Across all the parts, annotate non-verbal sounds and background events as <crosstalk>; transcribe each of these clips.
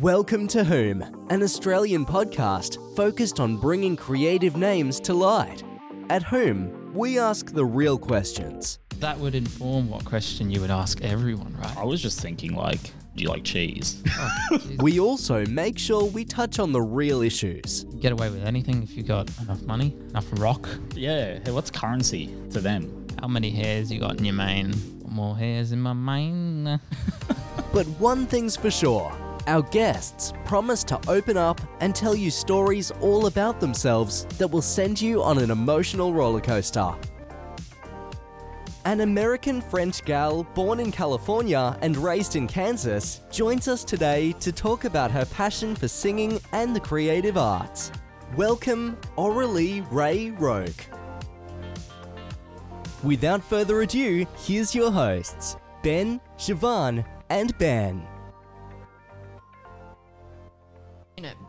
Welcome to Whom, an Australian podcast focused on bringing creative names to light. At Whom, we ask the real questions. That would inform what question you would ask everyone, right? I was just thinking, like, do you like cheese? <laughs> Oh, we also make sure we touch on the real issues. Get away with anything if you got enough money, enough rock. yeah. Hey, what's currency to them? How many hairs you got in your mane? More hairs in my mane. But one thing's for sure our guests promise to open up and tell you stories all about themselves that will send you on an emotional roller coaster. An American French gal born in California and raised in Kansas joins us today to talk about her passion for singing and the creative arts. Welcome, Aurelie Ray Roque. Without further ado, here's your hosts, Ben, Siobhan, and Ben.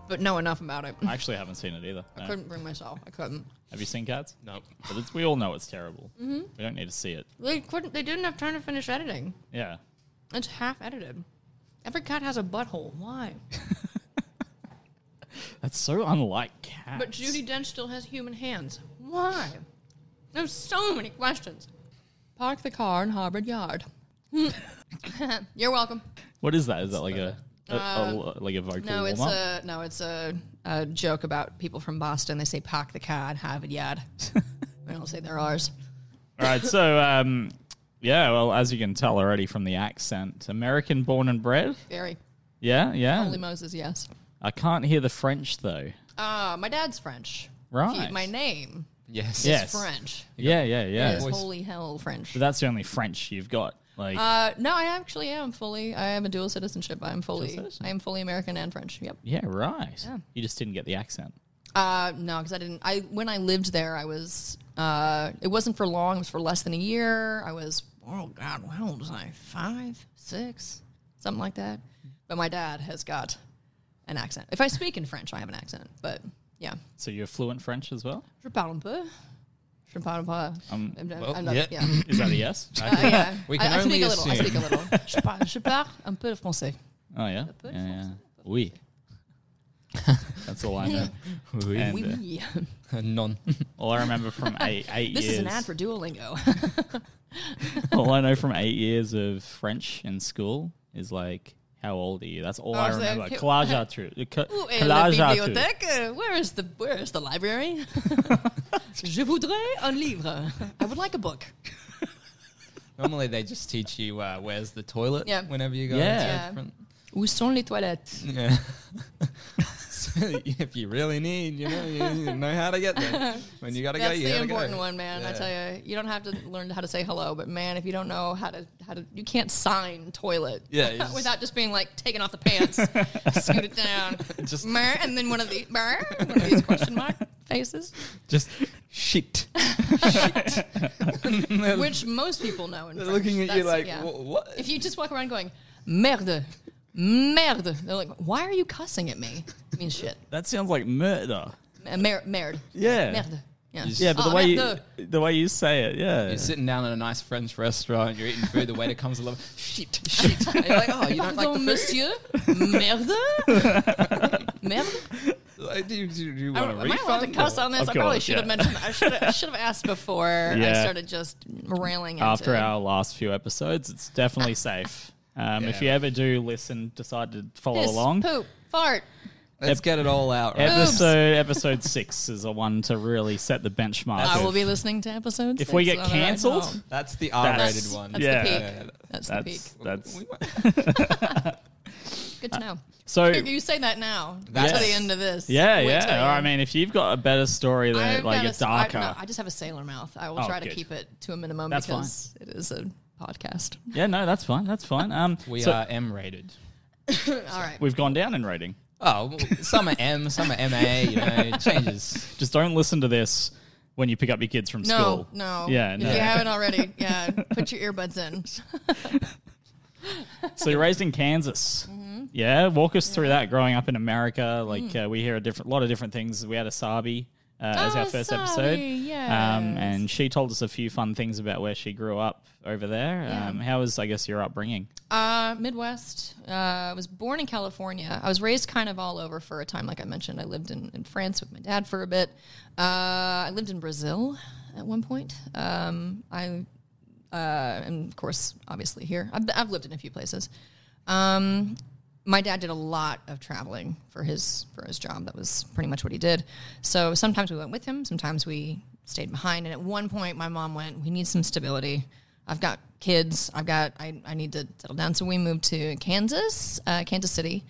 But know enough about it. I actually haven't seen it either. I No. couldn't bring myself. I couldn't. Have you seen Cats? Nope. But it's, we all know it's terrible. Mm-hmm. We don't need to see it. They couldn't. They didn't have time to finish editing. Yeah. It's half edited. Every cat has a butthole. Why? <laughs> That's so unlike cats. But Judi Dench still has human hands. Why? There's so many questions. Park the car in Harvard Yard. <laughs> <laughs> You're welcome. What is that? Is that like a, a, a- like a vocal Uh, No, it's warm-up? a no, it's a, a joke about people from Boston. They say park the car and have it Yard. <laughs> they don't say they're ours. All right. So, um, yeah. Well, as you can tell already from the accent, American born and bred. Very. Yeah. Yeah. Holy Moses, yes. I can't hear the French though. Uh, my dad's French. Right. He- my name Yes. Is Yes. French. Yeah. Yeah. Yeah. It's holy hell French. So that's the only French you've got. Like. Uh, no, I actually am fully. I am a dual citizenship. I am fully. citizen. I am fully American and French. Yep. yeah. Right. Yeah. You just didn't get the accent. Uh, no, because I didn't. I when I lived there, I was. Uh, it wasn't for long. It was for less than a year. I was. Oh God, how old was I? Five, six, something like that. But my dad has got an accent. If I speak in French, I have an accent. But yeah, So you're fluent French as well? je parle un peu. Je parle un peu. Um, I'm, well, I'm not, yeah. yeah. <laughs> Is that a yes? <laughs> Uh, yeah. We I, can I speak only a little. I assume. speak a little. je, parle, je parle un peu de français. Oh yeah. peu yeah, yeah. français, Oui. <laughs> That's all I know. Oui. And, Oui, uh, oui. None. all I remember from eight eight This years. This is an ad for Duolingo. all I know from eight years of French in school is like, how old are you? That's all I Oh, so- remember. who- Quel âge as-tu? Que- Où est quel la âge as-tu? bibliothèque? Uh, Where is the Where is the library? <laughs> Je voudrais un livre. I would like a book. <laughs> Normally they just teach you uh, where's the toilet Yeah. whenever you go Yeah. Yeah. different. Où sont les toilettes? Yeah. <laughs> <laughs> if you really need, you know, you, you know how to get there. When you gotta go, That's you the important go. one, man. I tell you, you don't have to learn how to say hello, but man, if you don't know how to how to, you can't sign toilet. Yeah, you <laughs> just- without just being like taking off the pants, <laughs> scoot it down, Just- Mer, and then one of the Mer, one of these question mark faces, Just shit. shit. which most people know. In They're French. looking at you like, yeah. What? If you just walk around going, merde, merde, they're like, why are you cussing at me? It means shit. <laughs> That sounds like murder. M- Mer- merde. Yeah. Merde. Yeah. Yeah, but the Oh, way you merde. the way you say it, yeah. You're sitting down in a nice French restaurant, you're eating food, the waiter comes along, shit, shit. And <laughs> you're like, oh, you don't like Pardon, the food? monsieur? Merde? <laughs> Merde? Like, do you, do you, do you I want don't- a am I allowed to refund? cuss on this? Of I probably course, should have yeah. mentioned. I should have. I should have asked before I Yeah. started just railing into. After our last few episodes, it's definitely safe. Um, If you ever do listen, decide to follow piss, along. poop, fart. Let's get it all out, right? Episode episode six is a one to really set the benchmark. I will be listening to episodes. If we get cancelled, That's the R-rated one. That's Yeah. the peak. Yeah. That's, the peak. that's that's <laughs> Good to know. so. You say that now, that's Yes. to the end of this. Yeah, Wait yeah. till Or, I mean, if you've got a better story that I've like got a s- I- darker, no, I just have a sailor mouth. I will Oh, try to good. keep it to a minimum That's fine. because it is a podcast. yeah, no, that's fine. That's fine. Um, <laughs> we so are M-rated. <laughs> All right. we've gone down in rating. Oh, well, some are M, some are MA, you know, it <laughs> changes. Just don't listen to this when you pick up your kids from No, school. no. No. Yeah, If no. you haven't already, yeah, put your earbuds in. So you're raised in Kansas. Mm-hmm. Yeah, walk us through that. Growing up in America, like Mm. uh, we hear a different lot of different things. We had a Sabi uh, as our Oh, first sorry, episode. Um, and she told us a few fun things about where she grew up over there. Yeah. Um, how was, I guess, your upbringing? Uh, Midwest. Uh, I was born in California. I was raised kind of all over for a time. Like I mentioned, I lived in, in France with my dad for a bit. Uh, I lived in Brazil at one point. Um, I, uh, and of course, obviously here. I've, I've lived in a few places. Um, my dad did a lot of traveling for his for his job. That was pretty much what he did. So sometimes we went with him. Sometimes we stayed behind. And at one point, my mom went, "We need some stability. I've got kids. I've got. I, I need to settle down." So we moved to Kansas, uh, Kansas City,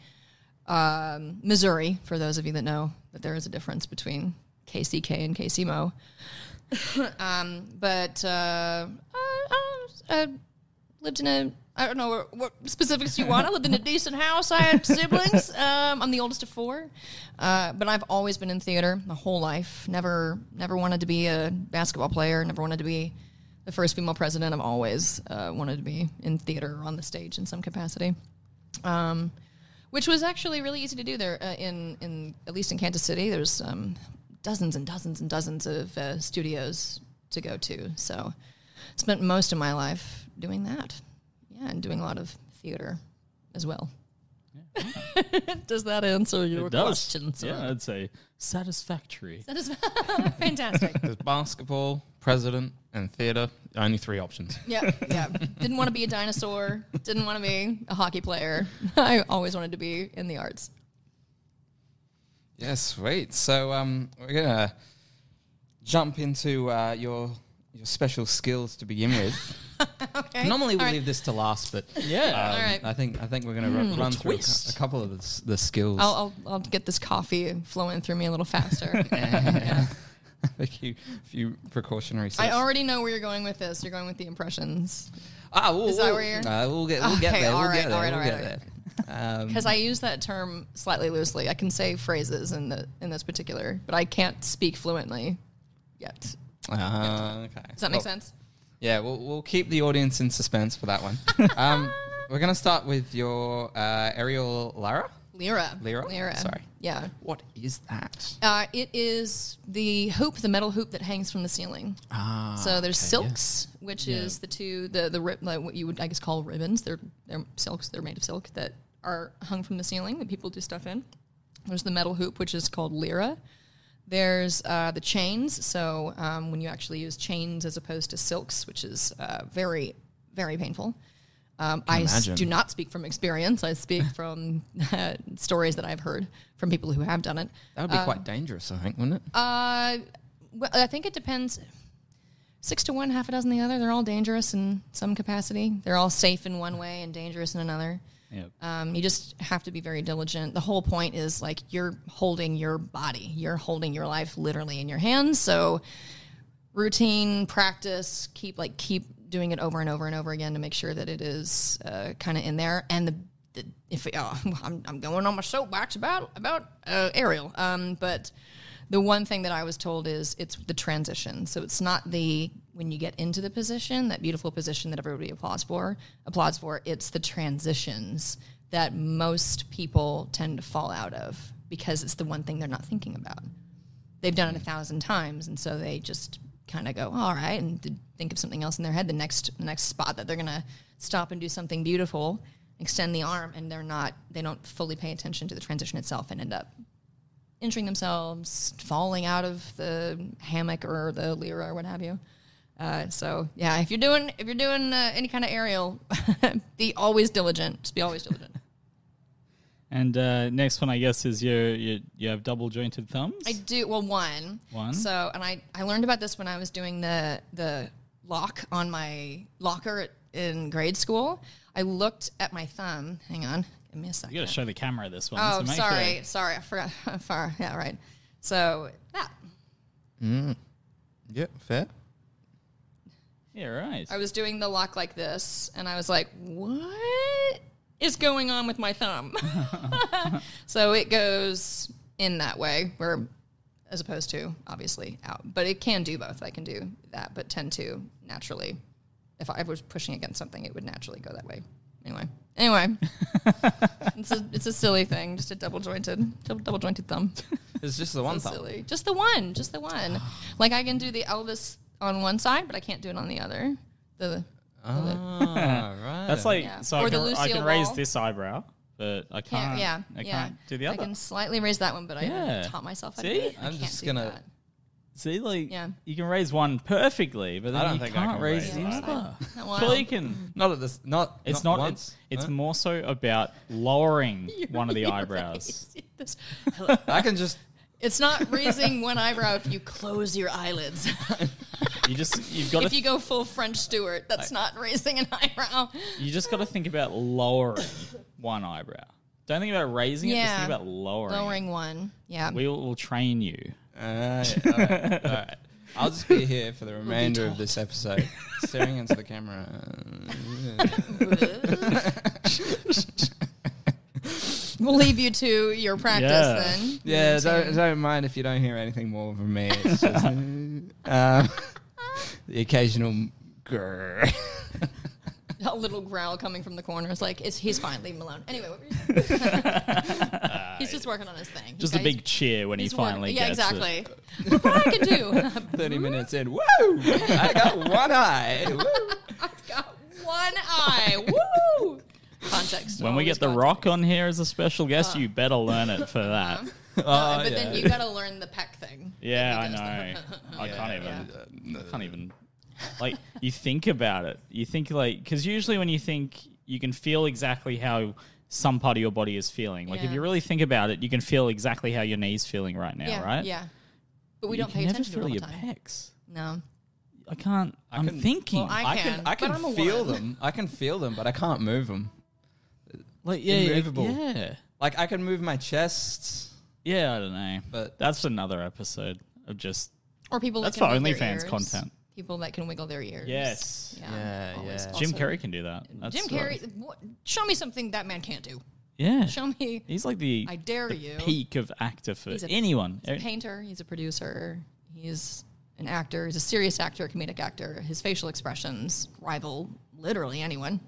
um, Missouri. For those of you that know that there is a difference between KCK and KCMO. <laughs> um, but uh, I, I, I lived in a I don't know what, specifics you want. I lived in a decent house. I had siblings. <laughs> Um, I'm the oldest of four, uh, but I've always been in theater my whole life. Never never wanted to be a basketball player. Never wanted to be the first female president. I've always uh, wanted to be in theater or on the stage in some capacity. Um, which was actually really easy to do there uh, in in at least in Kansas City. There's um, dozens and dozens and dozens of uh, studios to go to. So spent most of my life doing that. Yeah, and doing a lot of theater as well. <laughs> Does that answer your It does. question? sir? Yeah, I'd say satisfactory. That is <laughs> fantastic. There's basketball, president, and theater. Only three options. <laughs> yeah, yeah. Didn't want to be a dinosaur. Didn't want to be a hockey player. I always wanted to be in the arts. Yeah, sweet. So um, we're gonna jump into uh, your your special skills to begin with. <laughs> Okay. Normally we All right. leave this to last, but Yeah. um, All right. I think I think we're gonna run, run through a, cou- twist. a couple of the, s- the skills. I'll, I'll I'll get this coffee flowing through me a little faster. <laughs> <laughs> a few, few precautionary steps. I already know where you're going with this. You're going with the impressions Ah, we'll, Is that we'll, where you're- uh, we'll get we'll get Okay, there. We'll all right, get there. all right, we'll all get right, there. Um, because I use that term slightly loosely. I can say phrases in the in this particular, but I can't speak fluently yet. Uh, okay. Does that make Well, sense? Yeah, we'll we'll keep the audience in suspense for that one. <laughs> um, we're gonna start with your uh, aerial Lara. Lyra. Lyra? Lyra. Sorry. Yeah. What is that? Uh, it is the hoop, the metal hoop that hangs from the ceiling. Ah, So there's okay, yeah. silks, which is the two the the rib, like what you would I guess call ribbons. They're they're silks. They're made of silk that are hung from the ceiling that people do stuff in. There's the metal hoop, which is called lyra. There's uh, the chains. So um, when you actually use chains as opposed to silks, which is uh, very very painful. Um, I s- do not speak from experience. I speak <laughs> from uh, stories that I've heard from people who have done it. That would be quite dangerous, I think, wouldn't it? Uh, well, I think it depends. Six to one, half a dozen the other. They're all dangerous in some capacity. They're all safe in one way and dangerous in another. Yep. Um, you just have to be very diligent. The whole point is like you're holding your body, you're holding your life literally in your hands. So routine practice, keep like keep doing it over and over and over again to make sure that it is uh, kind of in there. And the, the if uh, <laughs> I'm, I'm going on my soapbox about about uh, aerial, um, but the one thing that I was told is it's the transition. So it's not the when you get into the position, that beautiful position that everybody applauds for, applauds for. It's the transitions that most people tend to fall out of because it's the one thing they're not thinking about they've done it a thousand times, and so they just kind of go, all right, and think of something else in their head. The next the next spot that they're gonna stop and do something beautiful, extend the arm, and they're not they don't fully pay attention to the transition itself and end up injuring themselves, falling out of the hammock or the lyra or what have you. Uh, so yeah, if you're doing if you're doing uh, any kind of aerial, <laughs> be always diligent. Just be always diligent. <laughs> And uh, next one, I guess, is your, your you have double jointed thumbs. I do well one. One? So and I I learned about this when I was doing the the lock on my locker in grade school. I looked at my thumb. Hang on, give me a second. you got to show the camera this one. oh, so sorry, Sure. sorry, I forgot. <laughs> Far, yeah, right. So that mm. Yeah, fair. Yeah, right. I was doing the lock like this, and I was like, "What is going on with my thumb?" <laughs> so it goes in that way, where as opposed to obviously out, but it can do both. I can do that, but tend to naturally, if I was pushing against something, it would naturally go that way. Anyway, anyway, <laughs> it's a it's a silly thing, just a double jointed double, double jointed thumb. It's just the one So thumb. silly. Just the one. Just the one. Like I can do the Elvis on one side, but I can't do it on the other. The Ah, right. That's like Yeah. so Or I the can, I can raise Ball. this eyebrow, but I can't. can't. Yeah. I yeah. can't do the other. I can slightly raise that one, but I Yeah. haven't taught myself how to See? do it. I I'm can't just do gonna- that. See, like Yeah. you can raise one perfectly, but then I don't you think I can't can raise raise the Yeah, other. Not one. Well, you can. Mm. not at this. Not. It's not, not. once. it's it's huh? more so about lowering <laughs> one of the <laughs> eyebrows. This- I can just. It's not raising one eyebrow if you close your eyelids. You just you've got if you go full French Stewart, that's not raising an eyebrow. you just got to think about lowering one eyebrow. Don't think about raising it. Just Yeah. think about lowering. it. Lowering one. Yeah. We will we'll train you. Uh, <laughs> all right, all right. I'll just be here for the remainder of this episode, <laughs> staring into the camera. <laughs> we'll leave you to your practice Yeah. then. Yeah, don't, don't mind if you don't hear anything more from me. It's just uh, the occasional grrr. A little growl coming from the corner. It's like, it's, he's fine. Leave him alone. Anyway, what were you saying? <laughs> he's just working on his thing. Just Okay, a big cheer when he he's working- finally Yeah, gets exactly. Look <laughs> what I can do. <laughs> 30 minutes in, woo! I got one eye. Woo! I've got one eye. Woo! Context. When we get the context. Rock on here as a special guest, you better learn it for that. Oh, Uh, but yeah. then you got to learn the peck thing. Yeah, I know. the- I can't Yeah. even. I can't even. Like you think about it, you think like because usually when you think you can feel exactly how some part of your body is feeling. Like if you really think about it, you can feel exactly how your knee's feeling right now, yeah, right? Yeah. But we You don't can pay attention to it feel all your time. pecs. No. I can't. I I am can- thinking. Well, I I can, can, I can I'm a feel woman. them. I can feel them, but I can't move them. like yeah, yeah, immovable. yeah, Like I can move my chest, yeah. I don't know, but that's another episode of just Or people That's for wiggle their OnlyFans content. People that can wiggle their ears. Yes. Yeah. Yeah, always yeah. Jim also- Carrey can do that. That's Jim what- Carrey. What, show me something that man can't do. Yeah, Show me. he's like the I dare the you. peak of actor for He's a- anyone. He's a painter. He's a producer. He's an actor. He's a serious actor, a comedic actor. His facial expressions rival literally anyone.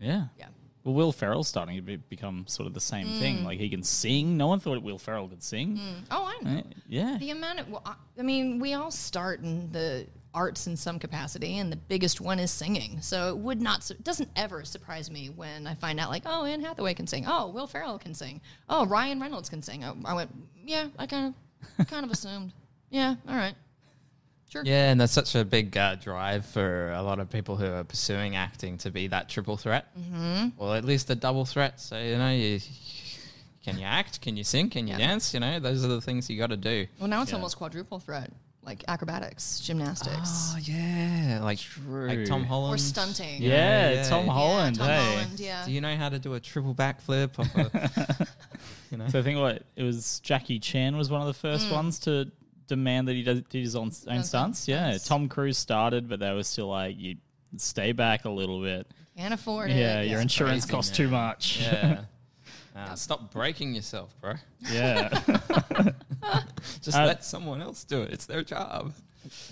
Yeah. Yeah. Well, Will Ferrell's starting to be, become sort of the same Mm. thing. Like he can sing. No one thought Will Ferrell could sing. Oh, I know. Right? Yeah. The amount of, well, I- I mean, we all start in the arts in some capacity, and the biggest one is singing. So it would not, su- it doesn't ever surprise me when I find out, like, oh, Anne Hathaway can sing. Oh, Will Ferrell can sing. Oh, Ryan Reynolds can sing. I, I went, yeah, I kind of, <laughs> kind of assumed. Yeah, all right. Sure. yeah, and that's such a big uh, drive for a lot of people who are pursuing acting to be that triple threat, mm-hmm. or at least a double threat. So you know, you can you act, can you sing, can you Yeah. dance? You know, those are the things you got to do. Well, now it's Yeah. almost quadruple threat, like acrobatics, gymnastics, Oh yeah, like True. like Tom Holland or stunting. Yeah, yeah, Tom yeah. Holland. Tom hey. Holland, yeah. Do you know how to do a triple backflip? Off <laughs> you know, So I think what it was Jackie Chan was one of the first Mm. ones to demand that he does, did his own, own Own stunts. Yeah, stunts. Tom Cruise started, but they were still like, you stay back a little bit. Can't afford it. Yeah, your insurance costs too much. yeah. <laughs> Uh, stop breaking yourself, bro. yeah. <laughs> Just Uh, let someone else do it. It's their job.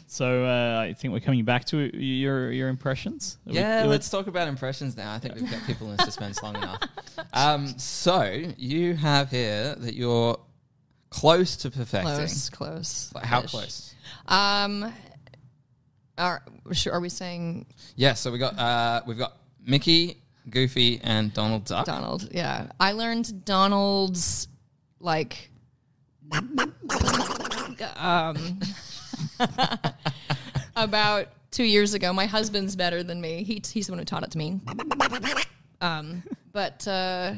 so uh, I think we're coming back to your your impressions. Are Yeah, we- let's talk about impressions now. I think we've got people in suspense long enough. <laughs> Um, so you have here that you're close to perfecting. Close, close. Like, How close? Um, are, are we saying Yeah, so we got uh, we've got Mickey, Goofy, and Donald Duck. Donald? Yeah, I learned Donald's like um <laughs> about two years ago. My husband's better than me. He, he's the one who taught it to me. Um, but uh,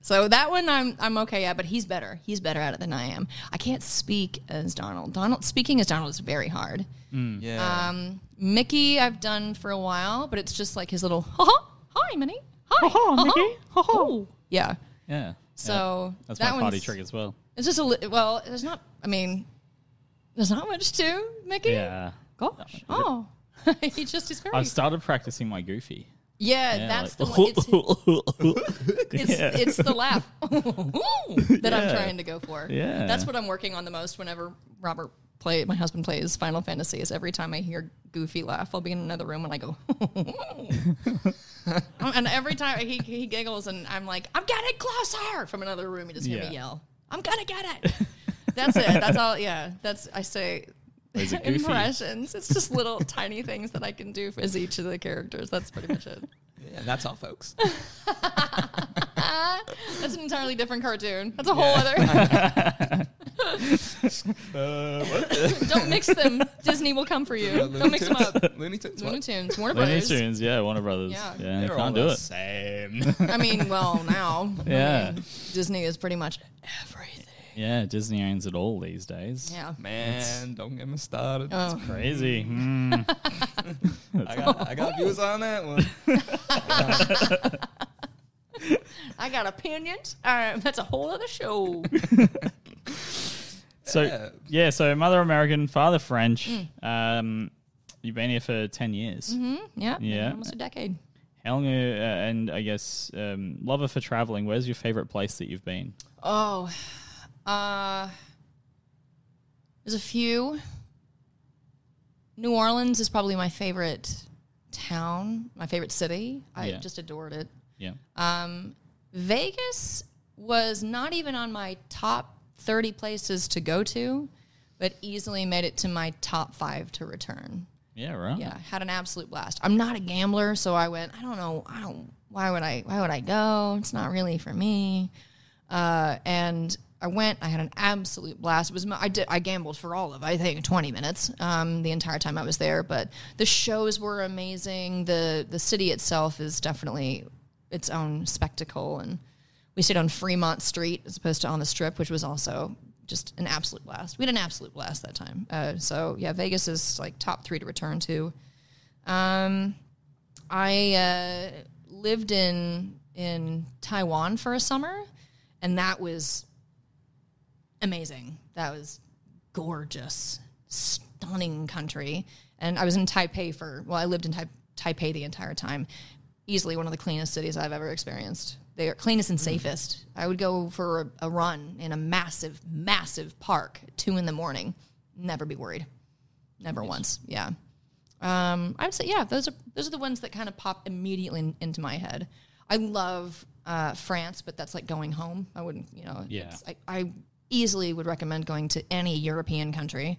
so that one I'm I'm okay at, but he's better. He's better at it than I am. I can't speak as Donald. Donald speaking as Donald is very hard. Yeah. Um, Mickey, I've done for a while, but it's just like his little <laughs> ha ha, hi, Minnie, hi, oh, Ha-ha, ha-ha, Mickey, ha-ha." oh. yeah. yeah. So yeah. that's that my party one's- trick as well. It's just a li- well, there's not. I mean, there's not much to Mickey. Yeah. Gosh. Oh, <laughs> he just is very. I've started practicing my goofy. yeah, Yeah, that's like- the one. <laughs> It's, it's, Yeah. it's the laugh <laughs> that I'm Yeah. trying to go for. Yeah. that's what I'm working on the most. Whenever Robert play, my husband plays Final Fantasy, is every time I hear Goofy laugh, I'll be in another room and I go, <laughs> and every time he he giggles and I'm like, I'm getting closer from another room. He just hear Yeah. me yell, I'm gonna get it. That's it. That's all. Yeah, that's I say. Are. <laughs> Impressions. It's just little tiny things that I can do as each of the characters. That's pretty much it. Yeah, that's all, folks. <laughs> That's an entirely different cartoon. That's a whole other. <laughs> <laughs> Don't mix them. Disney will come for you. Don't mix them up. Looney Tunes. Looney what? Tunes, Warner Looney Brothers. Tunes, yeah, Warner Brothers. Yeah. Yeah, you They're all can't do the it. same. <laughs> I mean, well, now. I Yeah. mean, Disney is pretty much everything. Yeah, Disney owns it all these days. Yeah. Man, don't get me started. Oh. Crazy. Mm. I got, I got views on that one. <laughs> I got opinions. All right, <laughs> that's a whole other show. <laughs> So Yeah. yeah, so mother American, father French. Mm. Um, you've been here for ten years. Yeah. Yeah. Almost a decade. How long? Uh, and I guess um, lover for traveling. Where's your favorite place that you've been? Oh, uh, there's a few. New Orleans is probably my favorite town, my favorite city. I Yeah. just adored it. Yeah. Um, Vegas was not even on my top 30 places to go to, but easily made it to my top five to return. Yeah. Right. Yeah, had an absolute blast. I'm not a gambler, so I went. I don't know. I don't. Why would I? Why would I go? It's not really for me. Uh, and I went. I had an absolute blast. It was. my- I did. I gambled for all of. I think 20 minutes. Um, the entire time I was there. But the shows were amazing. the The city itself is definitely its own spectacle. And we stayed on Fremont Street as opposed to on the Strip, which was also just an absolute blast. We had an absolute blast that time. Uh, so yeah, Vegas is like top three to return to. Um, I uh, lived in in Taiwan for a summer, and that was amazing. That was gorgeous, stunning country. And I was in Taipei for well, I lived in tai- Taipei the entire time. Easily one of the cleanest cities I've ever experienced. They are cleanest and safest. I would go for a, a run in a massive, massive park at two in the morning. Never be worried. Never once. Yeah. Um, I would say, yeah, those are those are the ones that kind of pop immediately in, into my head. I love uh, France, but that's like going home. I wouldn't, you know. Yeah. it's- I, I easily would recommend going to any European country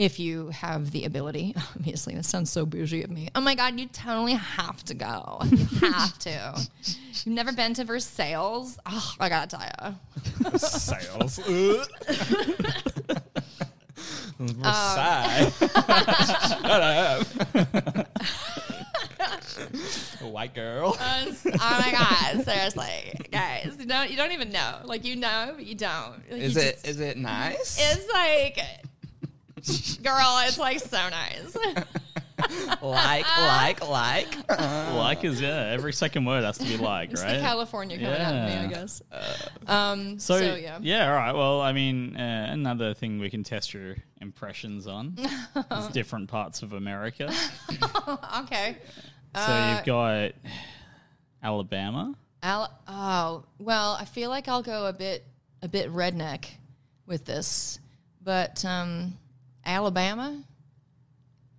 if you have the ability. <laughs> Obviously, that sounds so bougie of me. Oh my god, you totally have to go. You <laughs> have to. You've never been to Versailles? Oh, I gotta tell you. Sales. Versailles. <laughs> Um, Shut up. White girl. Uh, oh my god, seriously, guys, you don't you don't even know. Like you know, but you don't. Like, Is you it just- is it nice? It's like, <laughs> girl, it's like so nice. <laughs> like like like. <laughs> Like is yeah. Every second word has to be like, It's right? the California coming out of me, I Yeah. guess. um, So, so, yeah. yeah, all right. Well, I mean, uh, another thing we can test your impressions on is different parts of America. Okay. so Uh, you've got Alabama. Al- oh well, I feel like I'll go a bit a bit redneck with this, but um, Alabama,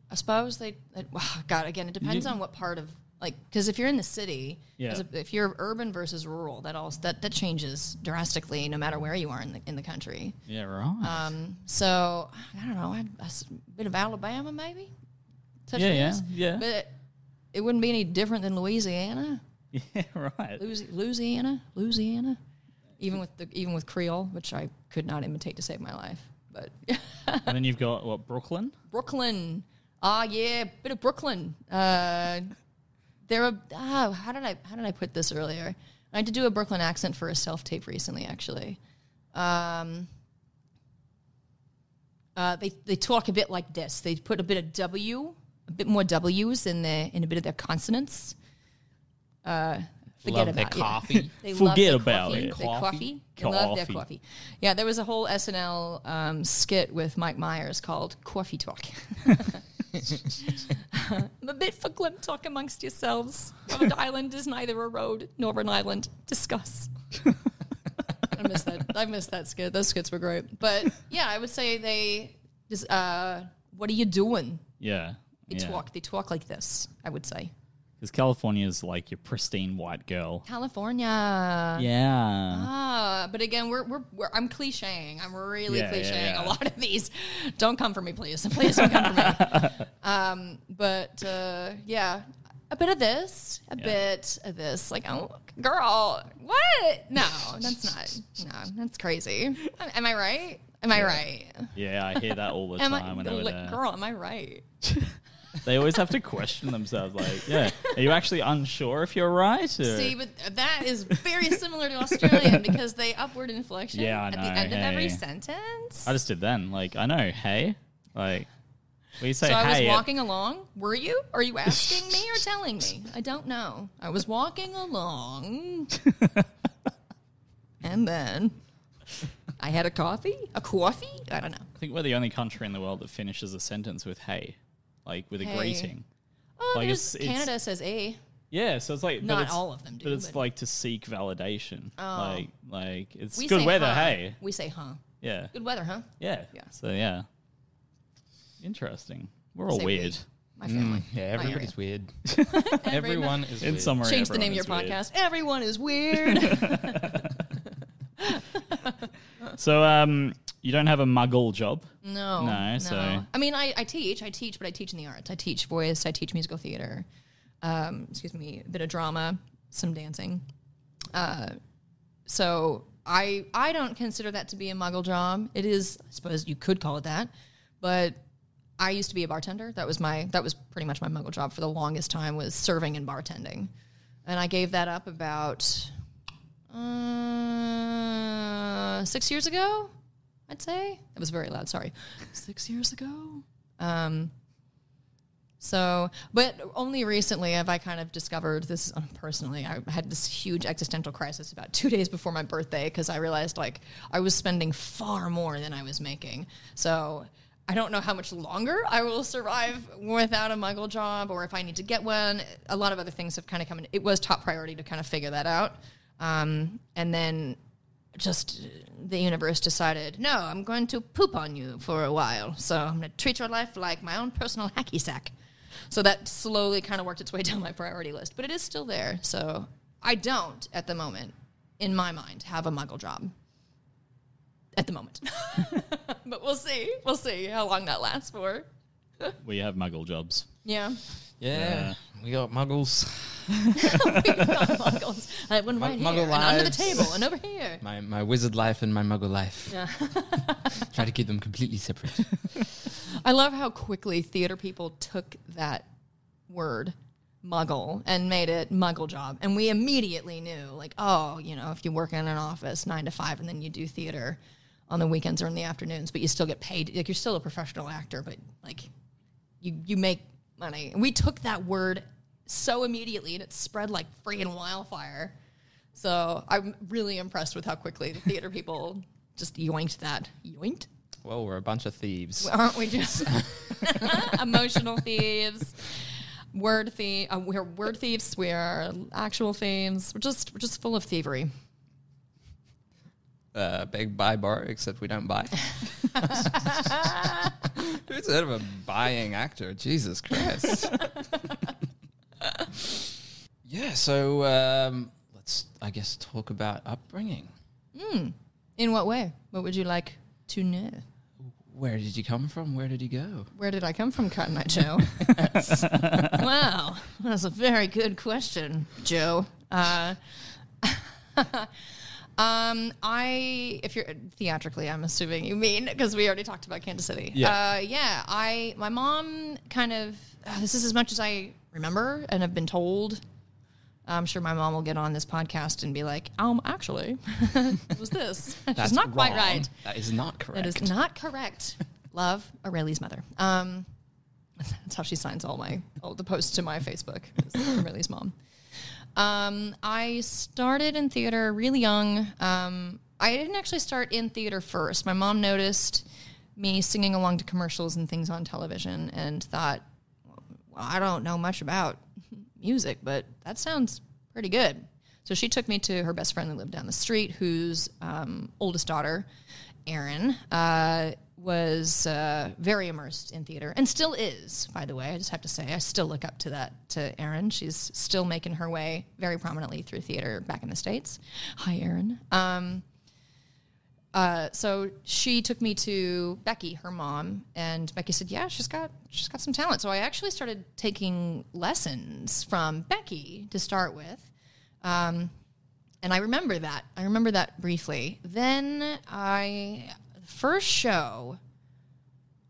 I suppose they. they <laughs> oh God, again, it depends You- on what part of like because if you're in the city, Yeah. a- if you're urban versus rural, that all that that changes drastically no matter where you are in the in the country. Yeah, right. Um, so I don't know, a bit of Alabama maybe. Touch yeah, yeah, yeah. But it wouldn't be any different than Louisiana. <laughs> yeah, right. Louis- Louisiana, Louisiana, even with the even with Creole, which I could not imitate to save my life. But <laughs> And then you've got what Brooklyn. Brooklyn, ah yeah, bit of Brooklyn. Uh, there are oh, how did I how did I put this earlier? I had to do a Brooklyn accent for a self tape recently, actually. Um, uh, they they talk a bit like this. They put a bit of W, a bit more W's in their in a bit of their consonants. Uh, forget Love their about it. coffee. <laughs> They Forget love their about coffee. it. Their Coffee. coffee. They love their Coffee. coffee. Yeah, there was a whole SNL um, skit with Mike Myers called Coffee Talk. <laughs> I'm a bit verklempt talk amongst yourselves. Rhode <laughs> Island is neither a road nor an island. Discuss. I miss that. I miss that skit. Those skits were great. But yeah, I would say they just uh, what are you doing? Yeah. They yeah. talk. They talk like this. I would say. Because California is like your pristine white girl. California. Yeah. Ah, but again, we're, we're, we're I'm clichéing. I'm really Yeah, yeah, clichéing yeah. a lot of these. Don't come for me, please. <laughs> Please don't come for me. <laughs> um, but uh, yeah, a bit of this, a Yeah. bit of this. Like, oh, girl, what? No, that's not. No, that's crazy. Am I right? Am I right? Yeah, I hear that all the Am time I, whenever like, girl? Am I right? <laughs> They always have to question themselves, like, yeah, are you actually unsure if you're right? Or? See, but that is very similar to Australian because they upward inflection Yeah, I at the end of every sentence. I just did then. Like, I know, hey, like, we say So I was hey. walking along. Were you? Are you asking me or telling me? I don't know. I was walking along. <laughs> and then I had a coffee? A coffee? I don't know. I think we're the only country in the world that finishes a sentence with hey, like with a Hey. greeting. Oh, Like, there's- it's- it's- Canada says A. Yeah, so it's like, but Not it's, all of them do, but it's but- like to seek validation. Like, like it's We good say weather. huh. Hey, We say, huh. yeah, Good weather, huh? yeah, Yeah. So yeah, interesting. We're all Say weird. we. My family. Yeah, My everybody's area. weird. <laughs> Everyone <laughs> is In weird. summary, Change the name of your is weird. podcast. Everyone is weird. <laughs> So, um, you don't have a muggle job. No, No, so- I mean, I, I teach, I teach, but I teach in the arts. I teach voice, I teach musical theater. Um, excuse me, a bit of drama, some dancing. Uh, so I I don't consider that to be a muggle job. It is, I suppose you could call it that, but I used to be a bartender. That was my that was pretty much my muggle job for the longest time was serving and bartending, and I gave that up about uh, six years ago. I'd say It was very loud. Sorry, six years ago. Um, so, but only recently have I kind of discovered this um, personally. I had this huge existential crisis about two days before my birthday because I realized like I was spending far more than I was making. So I don't know how much longer I will survive without a muggle job or if I need to get one. A lot of other things have kind of come in. It was top priority to kind of figure that out. Um, and then just the universe decided, no, I'm going to poop on you for a while. So I'm going to treat your life like my own personal <laughs> hacky sack. So that slowly kind of worked its way <laughs> down my priority list, but it is still there. So I don't, at the moment, in my mind, have a muggle job. At the moment. <laughs> but we'll see. We'll see how long that lasts for. We have muggle jobs. Yeah. Yeah, we got muggles. <laughs> We've got <laughs> muggles. I have one right Muggle here, and under the lives. table, and over here. My my wizard life and my muggle life. Yeah. <laughs> Try to keep them completely separate. I love how quickly theater people took that word muggle and made it muggle job and we immediately knew like oh you know if you work in an office nine to five and then you do theater on the weekends or in the afternoons but you still get paid like you're still a professional actor but like you you make money and we took that word so immediately and it spread like freaking wildfire so i'm really impressed with how quickly the theater <laughs> people just yoinked that yoinked well, we're a bunch of thieves. aren't we just <laughs> <laughs> emotional thieves? Word thief. Uh, we're word thieves. We are actual thieves. We're just we're just full of thievery. Uh, beg, buy, bar, except we don't buy. Who's heard of a buying actor? Jesus Christ. <laughs> yeah, so um, let's, I guess, talk about upbringing. In what way? What would you like to know? Where did you come from? Where did you go? Where did I come from, Cotton Eye Joe? <laughs> wow, that's a very good question, Joe. Uh, <laughs> um, I, if you're theatrically, I'm assuming you mean because we already talked about Kansas City. Yeah. uh, yeah. I, my mom kind of. Uh, this is as much as I remember and have been told. I'm sure my mom will get on this podcast and be like, um, actually, <laughs> it was this. <laughs> She's not quite wrong. right. That is not correct. That is not correct. <laughs> Love Aurelie's mother. Um, that's how she signs all my all the posts to my Facebook. Aurelie's mom. Um, I started in theater really young. Um, I didn't actually start in theater first. My mom noticed me singing along to commercials and things on television and thought, well, I don't know much about <laughs> music, but that sounds pretty good. So she took me to her best friend who lived down the street, whose um, oldest daughter, Erin, uh, was uh, very immersed in theater and still is, by the way. I just have to say, I still look up to that to Erin. She's still making her way very prominently through theater back in the states. Hi, Erin. Um, uh, so she took me to Becky, her mom, and Becky said, "Yeah, she's got she's got some talent." So I actually started taking lessons from Becky to start with, um, and I remember that. I remember that briefly. Then I first show.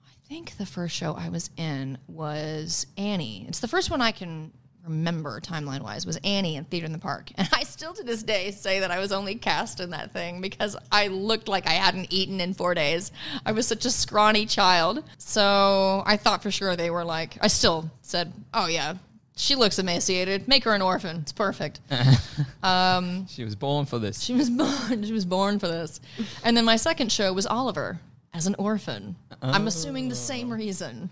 I think the first show I was in was Annie. It's the first one I can remember timeline wise was Annie in Theater in the Park. <laughs> And I still to this day say that I was only cast in that thing because I looked like I hadn't eaten in four days. I was such a scrawny child. So I thought for sure they were like, I still said, oh yeah, she looks emaciated. Make her an orphan. It's perfect. <laughs> She was born for this. She was born. She was born for this. And then my second show was Oliver as an orphan. I'm assuming the same reason.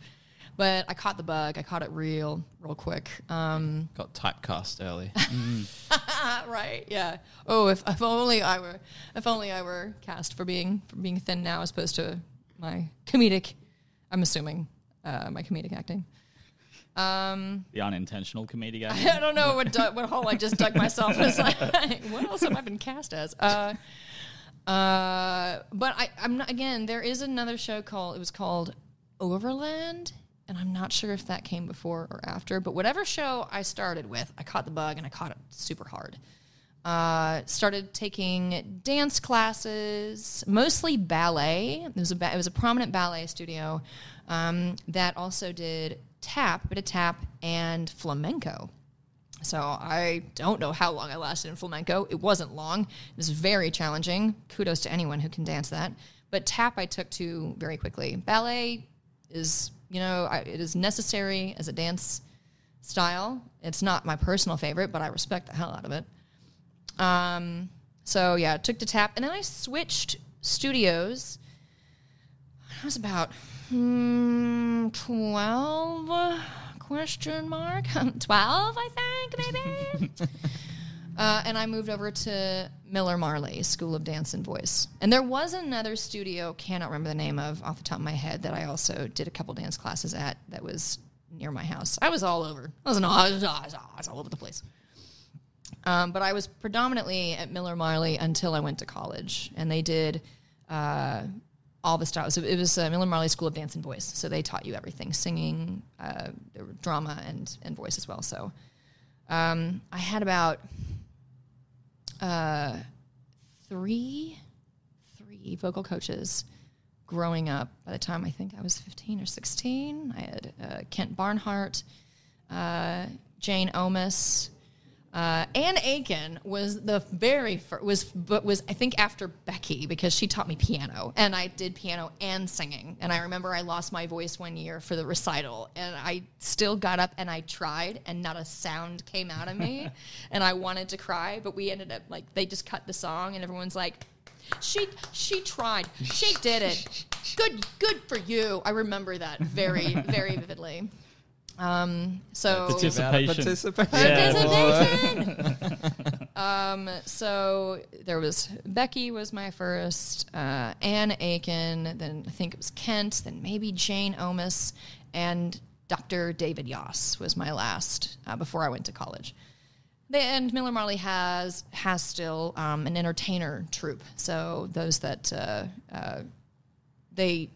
But I caught the bug. I caught it real, real quick. Um, Got typecast early. Ah, <laughs> right. Yeah. Oh, if, if only I were, if only I were cast for being for being thin now, as opposed to my comedic. I'm assuming uh, my comedic acting. Um, The unintentional comedic <laughs> I acting. don't know what du- what hole I just dug myself. <laughs> It's like, what else have I been cast as? Uh, uh, but I, I'm not. Again, there is another show called. It was called Overland, and I'm not sure if that came before or after. But whatever show I started with, I caught the bug and I caught it super hard. Uh, started taking dance classes, mostly ballet. It was a ba- it was a prominent ballet studio um, that also did tap, a bit of tap and flamenco. So I don't know how long I lasted in flamenco. It wasn't long. It was very challenging. Kudos to anyone who can dance that. But tap I took to very quickly. Ballet is, you know, I, it is necessary as a dance style. It's not my personal favorite, but I respect the hell out of it. Um, so yeah, took to tap, and then I switched studios. I was about hmm, twelve question mark <laughs> twelve, I think maybe. <laughs> uh, and I moved over to Miller Marley School of Dance and Voice, and there was another studio cannot remember the name of off the top of my head that I also did a couple dance classes at that was near my house. I was all over. I was, an, I was, I was, I was all over the place. Um, but I was predominantly at Miller Marley until I went to college, and they did uh, all the styles. So it was uh, Miller Marley School of Dance and Voice. So they taught you everything: singing, uh, drama, and and voice as well. So um, I had about uh, three three vocal coaches growing up. By the time I think I was fifteen or sixteen, I had uh, Kent Barnhart, uh, Jane Omis. Uh, Anne Aiken was the very first, was but was I think after Becky because she taught me piano and I did piano and singing. And I remember I lost my voice one year for the recital and I still got up and I tried and not a sound came out of me <laughs> and I wanted to cry but we ended up like they just cut the song and everyone's like she she tried. She did it. Good good for you. I remember that very very vividly um so Participation. Participation. Yeah. Participation. <laughs> um, so there was Becky was my first, uh, Anne Aiken, then I think it was Kent, then maybe Jane Omis, and Dr. David Yoss was my last uh, before I went to college. And Miller Marley has has still um, an entertainer troupe. So those that uh, uh, they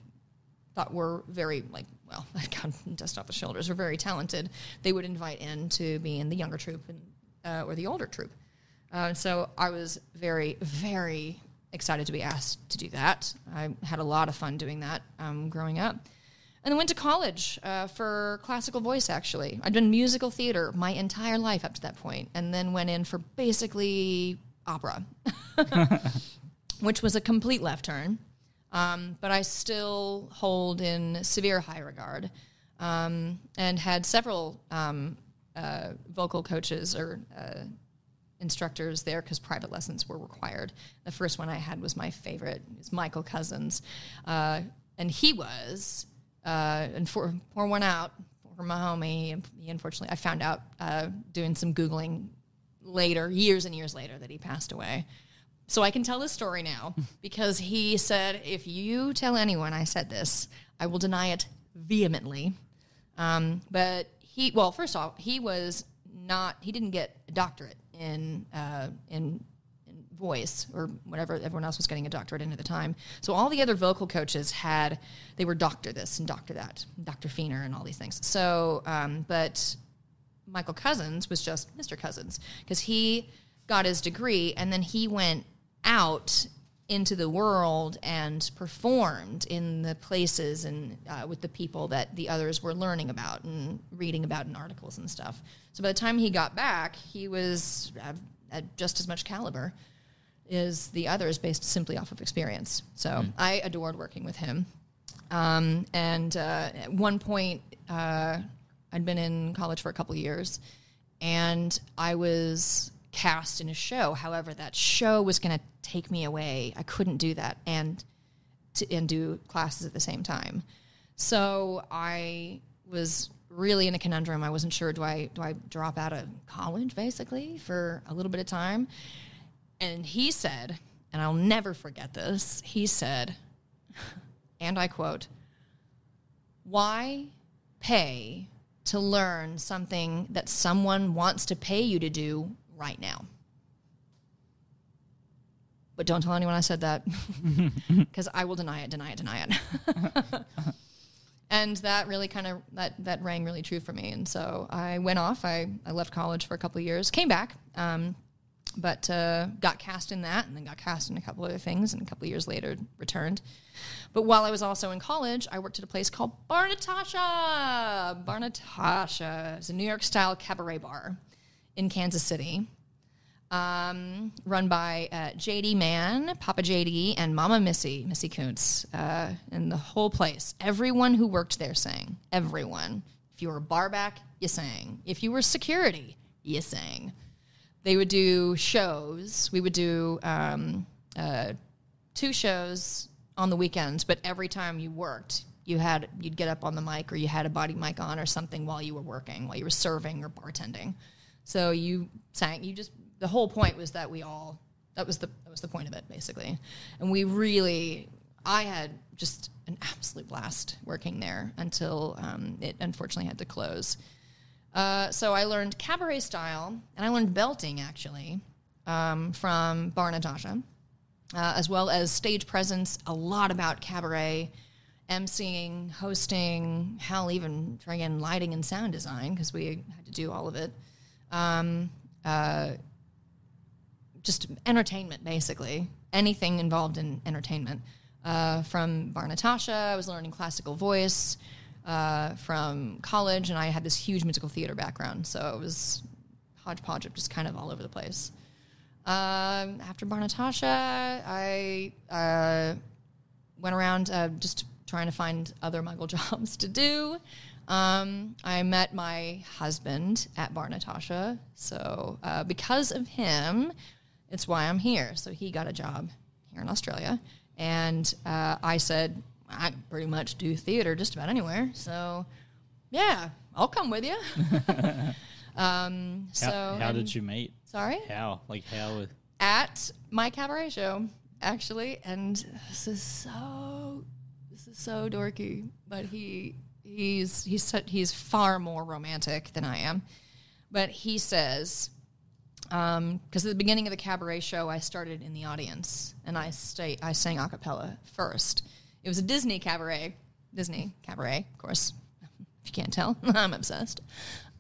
thought were very like well, <laughs> I got dust off the shoulders, were very talented. They would invite in to be in the younger troupe and uh, or the older troupe. Uh, so I was very very excited to be asked to do that. I had a lot of fun doing that um, growing up. And then went to college uh, for classical voice, actually. I'd done musical theater my entire life up to that point, and then went in for basically opera, <laughs> which was a complete left turn. Um, but I still hold in severe high regard um, and had several um, uh, vocal coaches or uh, instructors there because private lessons were required. The first one I had was my favorite. It was Michael Cousins. Uh, and he was, uh, and for pour one out for my homie, he unfortunately, I found out uh, doing some Googling later, years and years later, that he passed away. So I can tell this story now <laughs> because he said, if you tell anyone I said this, I will deny it vehemently. Um, but he, well, first off, he was not, he didn't get a doctorate in, uh, in, in voice or whatever everyone else was getting a doctorate in at the time. So all the other vocal coaches had, they were doctor this and doctor that, Dr. Feener and all these things. So, um, but Michael Cousins was just Mr. Cousins because he got his degree and then he went out into the world and performed in the places and uh, with the people that the others were learning about and reading about in articles and stuff. So by the time he got back, he was at, at just as much caliber as the others based simply off of experience. So I adored working with him. Um, and uh, at one point, uh, I'd been in college for a couple years, and I was cast in a show. However, that show was going to take me away. I couldn't do that and to, and do classes at the same time. So I was really in a conundrum. I wasn't sure do I do I drop out of college basically for a little bit of time? And he said, and I'll never forget this. He said, and I quote, "Why pay to learn something that someone wants to pay you to do right now. But don't tell anyone I said that <laughs> because I will deny it, deny it, deny it. <laughs> and that really kind of that that rang really true for me. And so I went off. I, I left college for a couple of years, came back, um, but uh, got cast in that, and then got cast in a couple other things, and a couple of years later returned. But while I was also in college, I worked at a place called Bar Natasha. Bar Natasha is a New York style cabaret bar in Kansas City, um, run by uh, JD Mann, Papa JD, and Mama Missy, Missy Kuntz, uh, and the whole place. Everyone who worked there sang. Everyone. If you were a barback, you sang. If you were security, you sang. They would do shows. We would do um, uh, two shows on the weekends, but every time you worked, you had you'd get up on the mic or you had a body mic on or something while you were working, while you were serving or bartending. So you sang. You just the whole point was that we all that was the that was the point of it basically, and we really I had just an absolute blast working there until um, it unfortunately had to close. Uh, so I learned cabaret style and I learned belting actually um, from Bar Natasha, uh, as well as stage presence. A lot about cabaret. emceeing, hosting, hell, even friggin' lighting and sound design because we had to do all of it um, uh, just entertainment, basically. Anything involved in entertainment. Uh, from Bar Natasha, I was learning classical voice. Uh, from college, and I had this huge musical theater background, so it was hodgepodge of just kind of all over the place. Um, after Bar Natasha, I uh, went around uh, just trying to find other Muggle <laughs> jobs to do. Um, I met my husband at Bar Natasha. So, uh, because of him, it's why I'm here. So, he got a job here in Australia. And uh, I said, I can pretty much do theater just about anywhere. So, yeah, I'll come with you. <laughs> um, so, How, how did you meet? Sorry? How? Like how? at my cabaret show, actually, and this is so this is so dorky, but he he's he's he's far more romantic than I am. But he says, because at the beginning of the cabaret show, I started in the audience and I stay I sang a cappella first. It was a Disney cabaret, Disney cabaret, of course. If you can't tell, <laughs> I'm obsessed.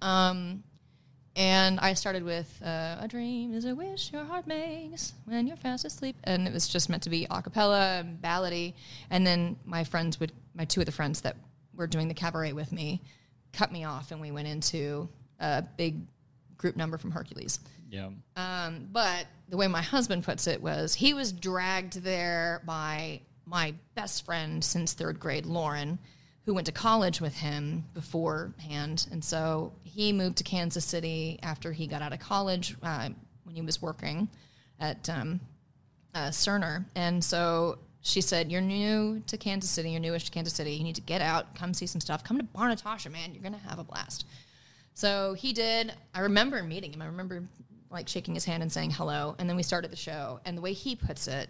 Um, and I started with uh, "A dream is a wish your heart makes when you're fast asleep," and it was just meant to be a cappella and ballady. And then my friends would, my two of the friends that were doing the cabaret with me, cut me off, and we went into a big group number from Hercules. Yeah. Um, but the way my husband puts it was he was dragged there by my best friend since third grade, Lauren, who went to college with him beforehand. And so he moved to Kansas City after he got out of college uh, when he was working at um, uh, Cerner. And so she said, You're new to Kansas City, you're newish to Kansas City. You need to get out, come see some stuff. Come to Bar Natasha, man. You're to have a blast. So he did. I remember meeting him. I remember like shaking his hand and saying hello, and then we started the show. And the way he puts it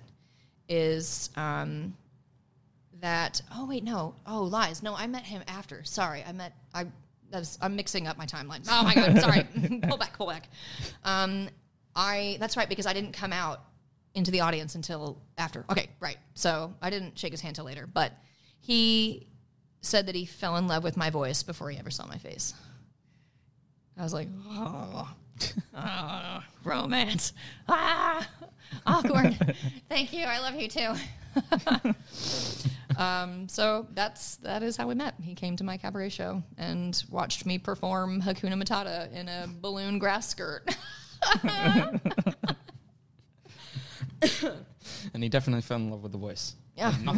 is um, that oh wait no oh lies no I met him after sorry I met I I'm mixing up my timelines. oh my god sorry <laughs> pull back pull back um, I that's right because I didn't come out into the audience until after. Okay right. So I didn't shake his hand till later but he said that he fell in love with my voice before he ever saw my face. I was like oh, oh romance. Ah awkward. <laughs> Thank you. I love you too. <laughs> Um, so that's that is how we met. He came to my cabaret show and watched me perform Hakuna Matata in a balloon grass skirt. <laughs> <coughs> And he definitely fell in love with the voice. yeah. <laughs>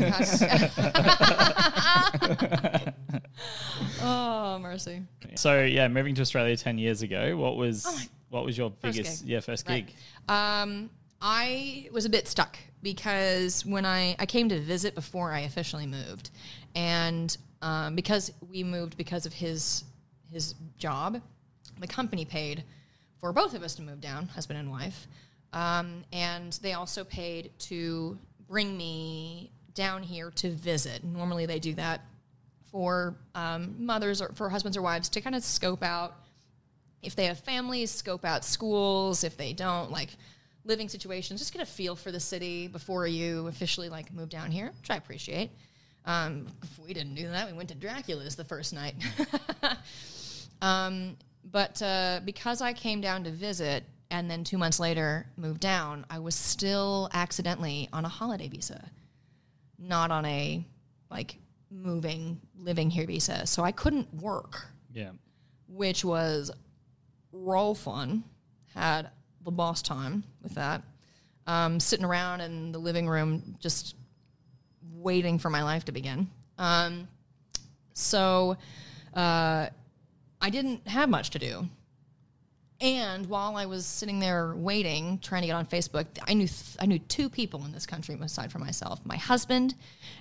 <laughs> oh mercy. So yeah, moving to Australia ten years ago, what was Oh what was your First biggest gig. yeah first Right. gig? Um, I was a bit stuck because when I, I came to visit before I officially moved, and um, because we moved because of his his job, the company paid for both of us to move down, husband and wife, um, and they also paid to bring me down here to visit. Normally, they do that for um, mothers or for husbands or wives to kind of scope out if they have families, scope out schools. If they don't, like living situations, just get a feel for the city before you officially like move down here, which I appreciate. Um, if we didn't do that, we went to Dracula's the first night. <laughs> um, but uh, because I came down to visit and then two months later moved down, I was still accidentally on a holiday visa, not on a like moving, living here visa. So I couldn't work Yeah. which was roll fun. Had the boss time with that. Um, sitting around in the living room, just waiting for my life to begin. Um, so uh, I didn't have much to do. And while I was sitting there waiting, trying to get on Facebook, I knew th- I knew two people in this country aside from myself: my husband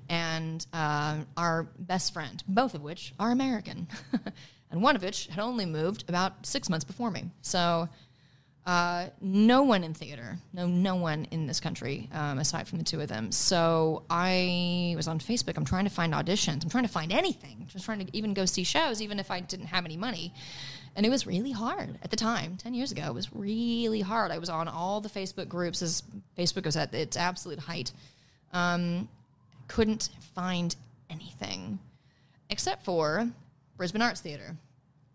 and uh, our best friend, both of which are American, <laughs> and one of which had only moved about six months before me. So, uh, no one in theater, no, no one in this country um, aside from the two of them. So I was on Facebook. I'm trying to find auditions. I'm trying to find anything. Just trying to even go see shows, even if I didn't have any money. And it was really hard at the time. Ten years ago, it was really hard. I was on all the Facebook groups as Facebook was at its absolute height. Um, couldn't find anything except for Brisbane Arts Theatre.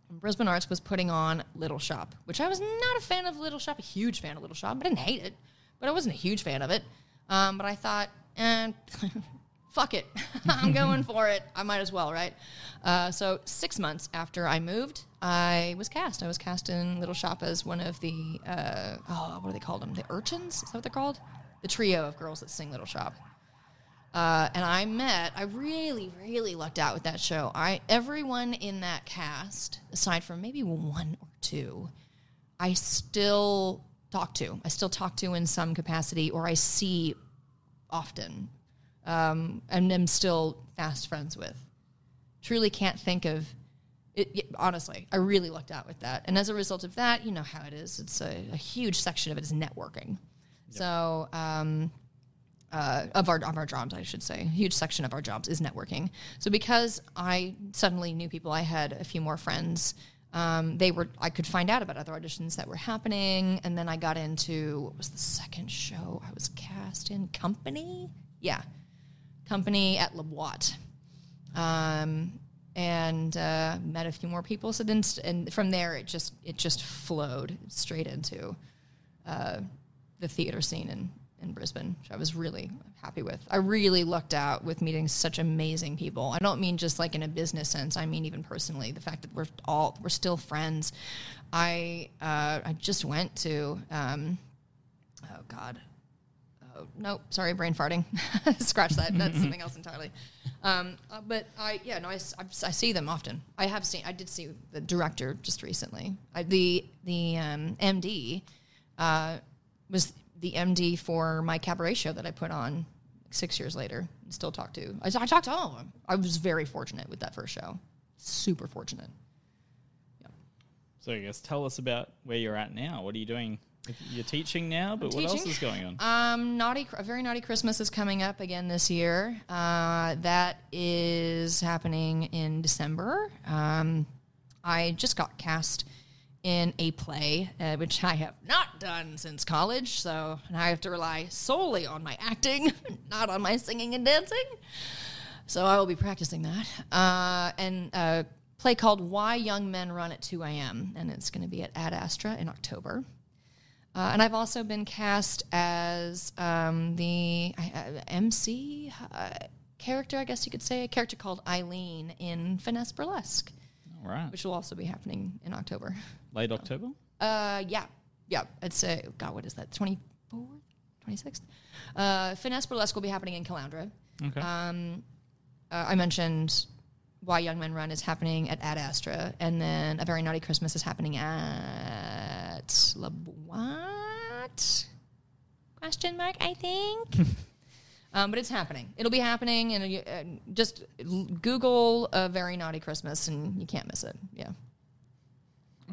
And Brisbane Arts was putting on Little Shop, which I was not a fan of Little Shop, a huge fan of Little Shop. But I didn't hate it, but I wasn't a huge fan of it. Um, but I thought, eh, <laughs> fuck it. <laughs> I'm going for it. I might as well, right? Uh, so six months after I moved, I was cast. I was cast in Little Shop as one of the, uh, oh, what do they call them? The urchins? Is that what they're called? The trio of girls that sing Little Shop. Uh, and I met. I really, really lucked out with that show. I everyone in that cast, aside from maybe one or two, I still talk to. I still talk to in some capacity, or I see often, um, and am still fast friends with. Truly can't think of it. Honestly, I really lucked out with that, and as a result of that, you know how it is. It's a, a huge section of it is networking. So. Um, uh, of our of our jobs, I should say. A huge section of our jobs is networking. So because I suddenly knew people, I had a few more friends. Um, they were I could find out about other auditions that were happening, and then I got into what was the second show I was cast in? Company, yeah, Company at La Boite. Um, and uh, met a few more people. So then, st- and from there, it just it just flowed straight into uh, the theater scene in, in Brisbane, which I was really happy with. I really lucked out with meeting such amazing people. I don't mean just like in a business sense. I mean even personally. The fact that we're all we're still friends. I uh, I just went to um, oh god. Oh, nope, sorry, brain farting. <laughs> Scratch that. That's <laughs> something else entirely. Um, uh, but I, yeah, no, I, I've- I see them often. I have seen, I did see the director just recently. I, the the um, MD uh, was the MD for my cabaret show that I put on six years later. And still talk to. I, I talked to all of them. I was very fortunate with that first show. Super fortunate. So I guess tell us about where you're at now. What are you doing You're teaching now, but what else is going on? Um, naughty, a very naughty Christmas is coming up again this year. Uh, that is happening in December. Um, I just got cast in a play, uh, which I have not done since college. So and I have to rely solely on my acting, <laughs> not on my singing and dancing. So I will be practicing that. Uh, and a play called Why Young Men Run at 2 a.m. And it's going to be at Ad Astra in October. Uh, and I've also been cast as um, the uh, MC uh, character, I guess you could say, a character called Eileen in Finesse Burlesque, All right. which will also be happening in October. Late October? Uh, yeah, yeah. It's uh, God, what is that? Twenty fourth, twenty sixth. Uh, Finesse Burlesque will be happening in Caloundra. Okay. Um, uh, I mentioned Why Young Men Run is happening at Ad Astra, and then A Very Naughty Christmas is happening at La what? Question mark? I think. <laughs> um, but it's happening. It'll be happening, and you, uh, just l- Google A Very Naughty Christmas, and you can't miss it. Yeah,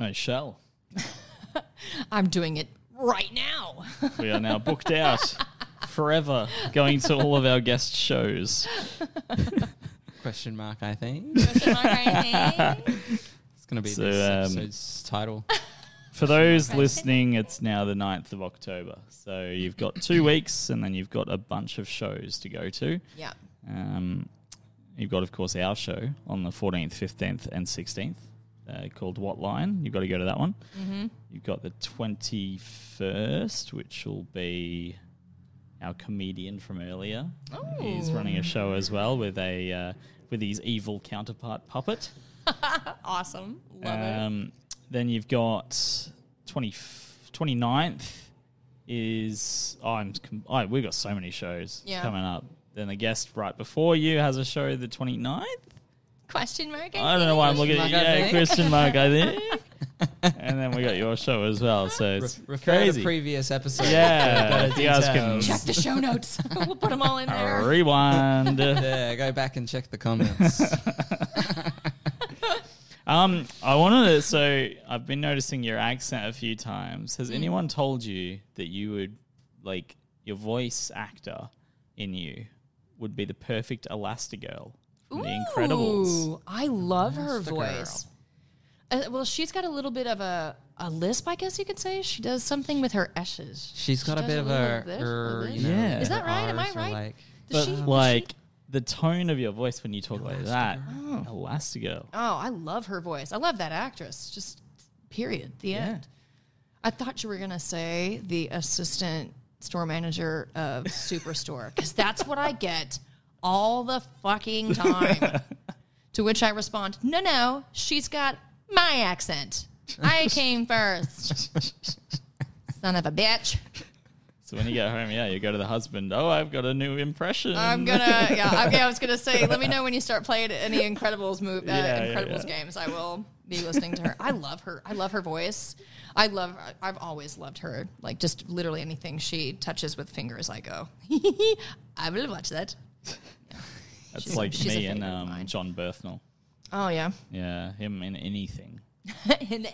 I shall. <laughs> I'm doing it right now. <laughs> We are now booked out forever, going to all of our guest shows. Question mark, I think. Question mark, I think. It's going to be So, this um, episode's title. For those listening, it's now the 9th of October. So you've got two weeks and then you've got a bunch of shows to go to. yeah. Um, you've got, of course, our show on the 14th, 15th, and 16th uh, called What Line. You've got to go to that one. Mm-hmm. You've got the 21st, which will be our comedian from earlier. Oh. He's running a show as well with a uh, with his evil counterpart puppet. <laughs> Awesome. Love it. Then you've got 20, 29th is oh, I'm com- oh, we've got so many shows Yeah. coming up. Then the guest right before you has a show the 29th. Question mark? I don't know why I'm looking at Question mark, I yeah, think. Christian Mark, I think. <laughs> and then we got your show as well, so it's Refer crazy. to previous episode. Yeah, for you guys can- Check the show notes. <laughs> we'll put them all in there. Rewind. <laughs> Yeah, go back and check the comments. Um, I wanted to. So I've been noticing your accent a few times. Mm. Has anyone told you that you would like your voice actor in you would be the perfect Elastigirl from The Incredibles? I love her voice. Uh, well, she's got a little bit of a, a lisp, I guess you could say. She does something with her S's. She's got a does bit a of little a, bit, er, you know, Yeah. Is that right? Am I right? Like, Does But she- does she- like the tone of your voice when you talk like that, oh. Elastigirl. Oh, I love her voice. I love that actress. Just period. The end. I thought you were gonna say the assistant store manager of <laughs> Superstore because that's what I get all the fucking time. <laughs> to which I respond, "No, no, she's got my accent. I came first. <laughs> Son of a bitch. So when you get home, yeah, you go to the husband. Oh, I've got a new impression. I'm gonna, yeah, okay. I was gonna say, let me know when you start playing any Incredibles move, uh, Yeah, yeah, Incredibles yeah. games. I will be listening to her. I love her. I love her voice. I love. I've always loved her. Like just literally anything she touches with fingers, I go. <laughs> I will watch that. That's she's like a me and um. Jon Bernthal. Oh yeah. Yeah, him in anything. And,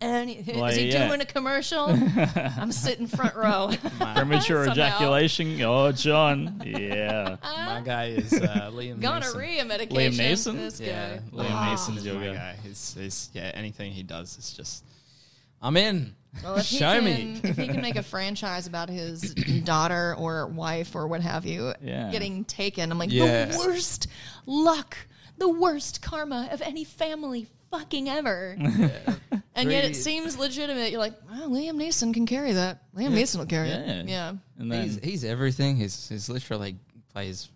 and- Well, is he yeah. doing a commercial? <laughs> I'm sitting front row. <laughs> <laughs> Premature ejaculation. Oh, John. Yeah. my guy is uh, Liam Neeson. Gonorrhea medication. Neeson? This Yeah, guy. Liam Ah. Neeson's your guy. guy. He's, he's, yeah, anything he does is just, I'm in. Well, if Show he me. if he can make a franchise about his <clears throat> daughter or wife or what have you Yeah. getting taken, I'm like Yeah. the worst luck, the worst karma of any family fucking ever. <laughs> and yet it seems legitimate. You're like, well, Liam Neeson can carry that. Liam Neeson will carry Yeah. it. Yeah. And then He's, he's everything. He's, he's literally plays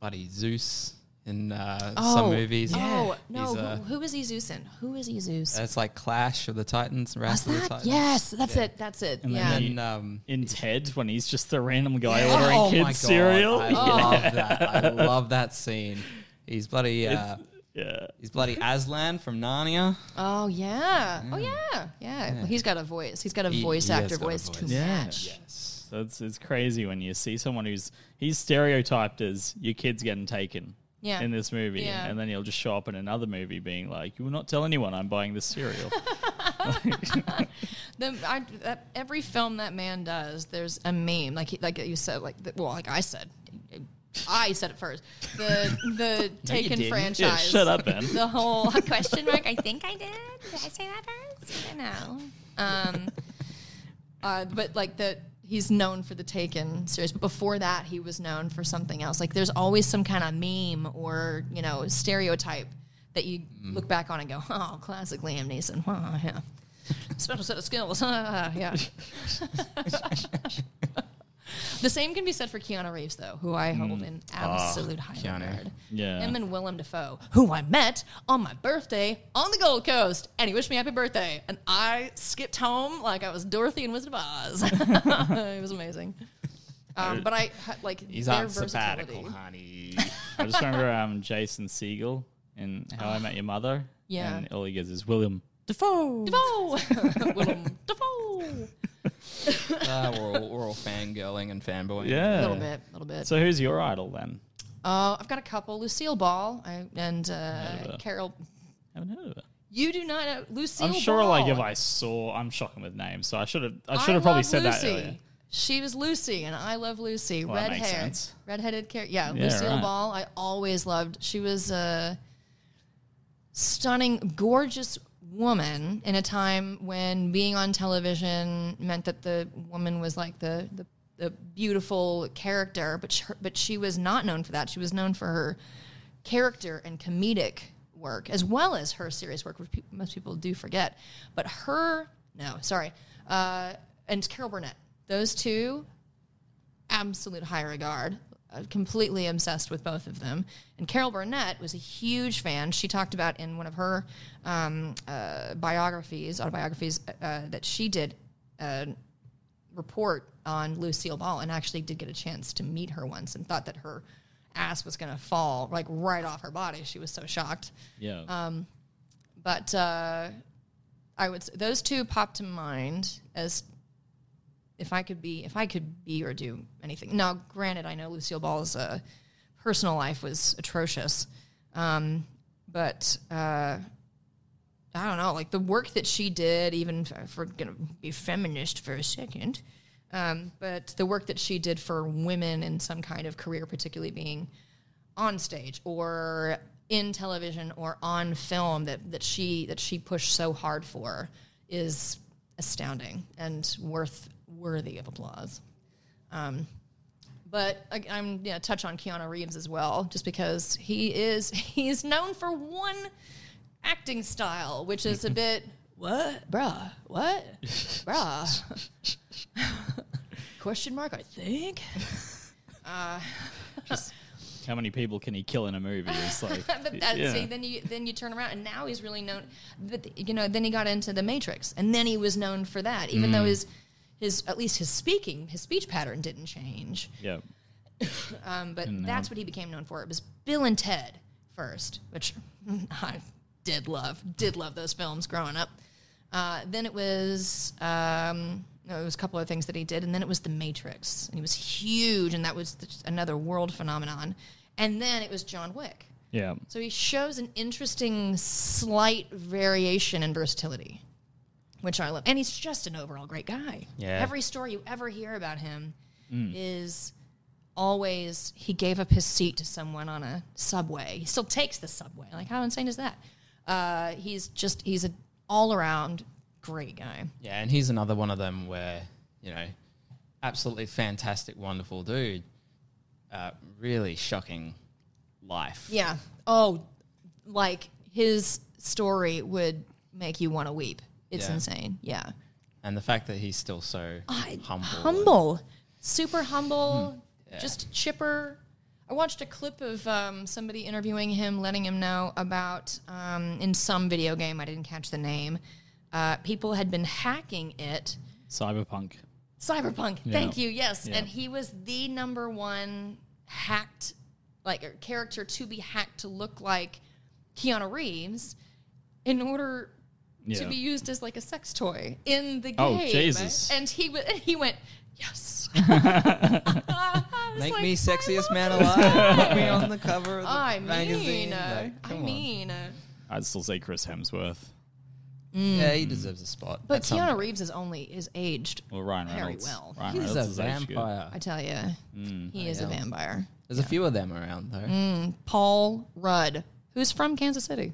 buddy Zeus in uh, some movies. Oh no, He's, uh, who, who is he Zeus in? Who is he Zeus? That's like Clash of the Titans, Wrath Was of the that? Titans. Yes, that's Yeah. it. That's it. And then yeah. he- And um, in Ted when he's just the random guy ordering oh kids my God, cereal. I <laughs> love that. I love that scene. He's bloody. Uh, It's- yeah. he's bloody Aslan from Narnia. Oh yeah. Oh yeah. Yeah. Well, he's got a voice. He's got a He- voice he has actor got a voice, to. Yeah. match. Yes. So it's it's crazy when you see someone who's he's stereotyped as your kid's getting taken. Yeah. in this movie, Yeah. and then he'll just show up in another movie being like, "You will not tell anyone I'm buying this cereal." <laughs> <laughs> The, I, that, every film that man does, there's a meme. Like he, like you said, like the, well, like I said, I said it first. The the <laughs> Taken didn't. franchise. shut up, Ben. The whole <laughs> question mark. I think I did. Did I say that first? I don't know. Um, uh, but like the he's known for the Taken series, but before that he was known for something else. Like there's always some kind of meme or you know stereotype that you look back on and go, oh, classic Liam Neeson. Wow, <laughs> yeah. Special set of skills. yeah. The same can be said for Keanu Reeves, though, who I hold in absolute high Keanu. regard. Yeah. Him and Willem Dafoe, who I met on my birthday on the Gold Coast, and he wished me happy birthday, and I skipped home like I was Dorothy in Wizard of Oz. <laughs> it was amazing. Um, but I like He's their on sabbatical, honey. <laughs> I just remember um, Jason Segel in How I Met Your Mother. Yeah. And all he goes is William Defoe. Dafoe, Willem Dafoe. <laughs> <laughs> Uh, we're, all, we're all fangirling and fanboying. Yeah. A little bit, a little bit. So who's your idol then? Uh, I've got a couple. Lucille Ball I, and uh. Carol. I haven't heard of it. You do not know Lucille I'm sure, Ball. like if I saw, I'm shocking with names, so I should have, I I should have probably said Lucy. that earlier. She was Lucy, and I love Lucy. Well, that Red makes hair, sense. redheaded character. Yeah, Yeah, Lucille right. Ball. I always loved. She was a stunning, gorgeous woman in a time when being on television meant that the woman was like the the, the beautiful character, but she, but she was not known for that. She was known for her character and comedic work as well as her serious work, which pe- most people do forget. But her, no, sorry, uh, and Carol Burnett, those two, absolute high regard. Uh, completely obsessed with both of them. And Carol Burnett was a huge fan. She talked about in one of her um, uh, biographies, autobiographies uh, that she did. Uh, report on Lucille Ball and actually did get a chance to meet her once and thought that her ass was going to fall like right off her body. She was so shocked. Yeah. Um, But uh, I would say those two pop to mind as if I could be if I could be or do anything. Now, granted, I know Lucille Ball's uh, personal life was atrocious, um, but uh, I don't know, like the work that she did, even if we're gonna be feminist for a second, um, but the work that she did for women in some kind of career, particularly being on stage or in television or on film that, that she that she pushed so hard for is astounding and worth worthy of applause. Um, but I, I'm yeah touch on Keanu Reeves as well, just because he is <laughs> he's known for one acting style, which is a <laughs> bit what, bruh, what, <laughs> bruh, question mark. I think. How many people can he kill in a movie? It's like, but that, yeah. see, then you then you turn around, and now he's really known. But you know, then he got into the Matrix, and then he was known for that, even Mm. though his his at least his speaking his speech pattern didn't change. yeah. <laughs> Um, but And, that's um, what he became known for. It was Bill and Ted first, which <laughs> I did love, did love those films growing up. Uh, then it was um, no, it was a couple of things that he did, and then it was The Matrix, and he was huge, and that was just another world phenomenon. And then it was John Wick. Yeah. So he shows an interesting slight variation in versatility, which I love. And he's just an overall great guy. Yeah. Every story you ever hear about him Mm. is always he gave up his seat to someone on a subway. He still takes the subway. Like how insane is that? Uh, he's just he's an all around great guy. Yeah, and he's another one of them where, you know, absolutely fantastic, wonderful dude. Uh, really shocking life. Yeah. Oh, like his story would make you want to weep. It's Yeah. insane. Yeah. And the fact that he's still so I- humble. humble, super humble, Yeah. just chipper. I watched a clip of um, somebody interviewing him, letting him know about um, in some video game. I didn't catch the name. Uh, people had been hacking it. Cyberpunk. Cyberpunk. Thank you. Yes, Yeah. and he was the number one hacked, like a character to be hacked to look like Keanu Reeves, in order to be used as like a sex toy in the game. Oh, Jesus. And he w- and he went, yes. <laughs> <laughs> was Make like, me sexiest man alive. Put me on the cover of the I magazine. mean, uh, Like, I come on. mean, uh, I'd still say Chris Hemsworth. yeah, he deserves a spot. but at some Keanu. Reeves is only is aged. Well, Ryan Very Reynolds. well. Ryan He's a Reynolds is aged good. vampire. I tell you, he is a vampire. There's a few of them around though. Paul Rudd, who's from Kansas City.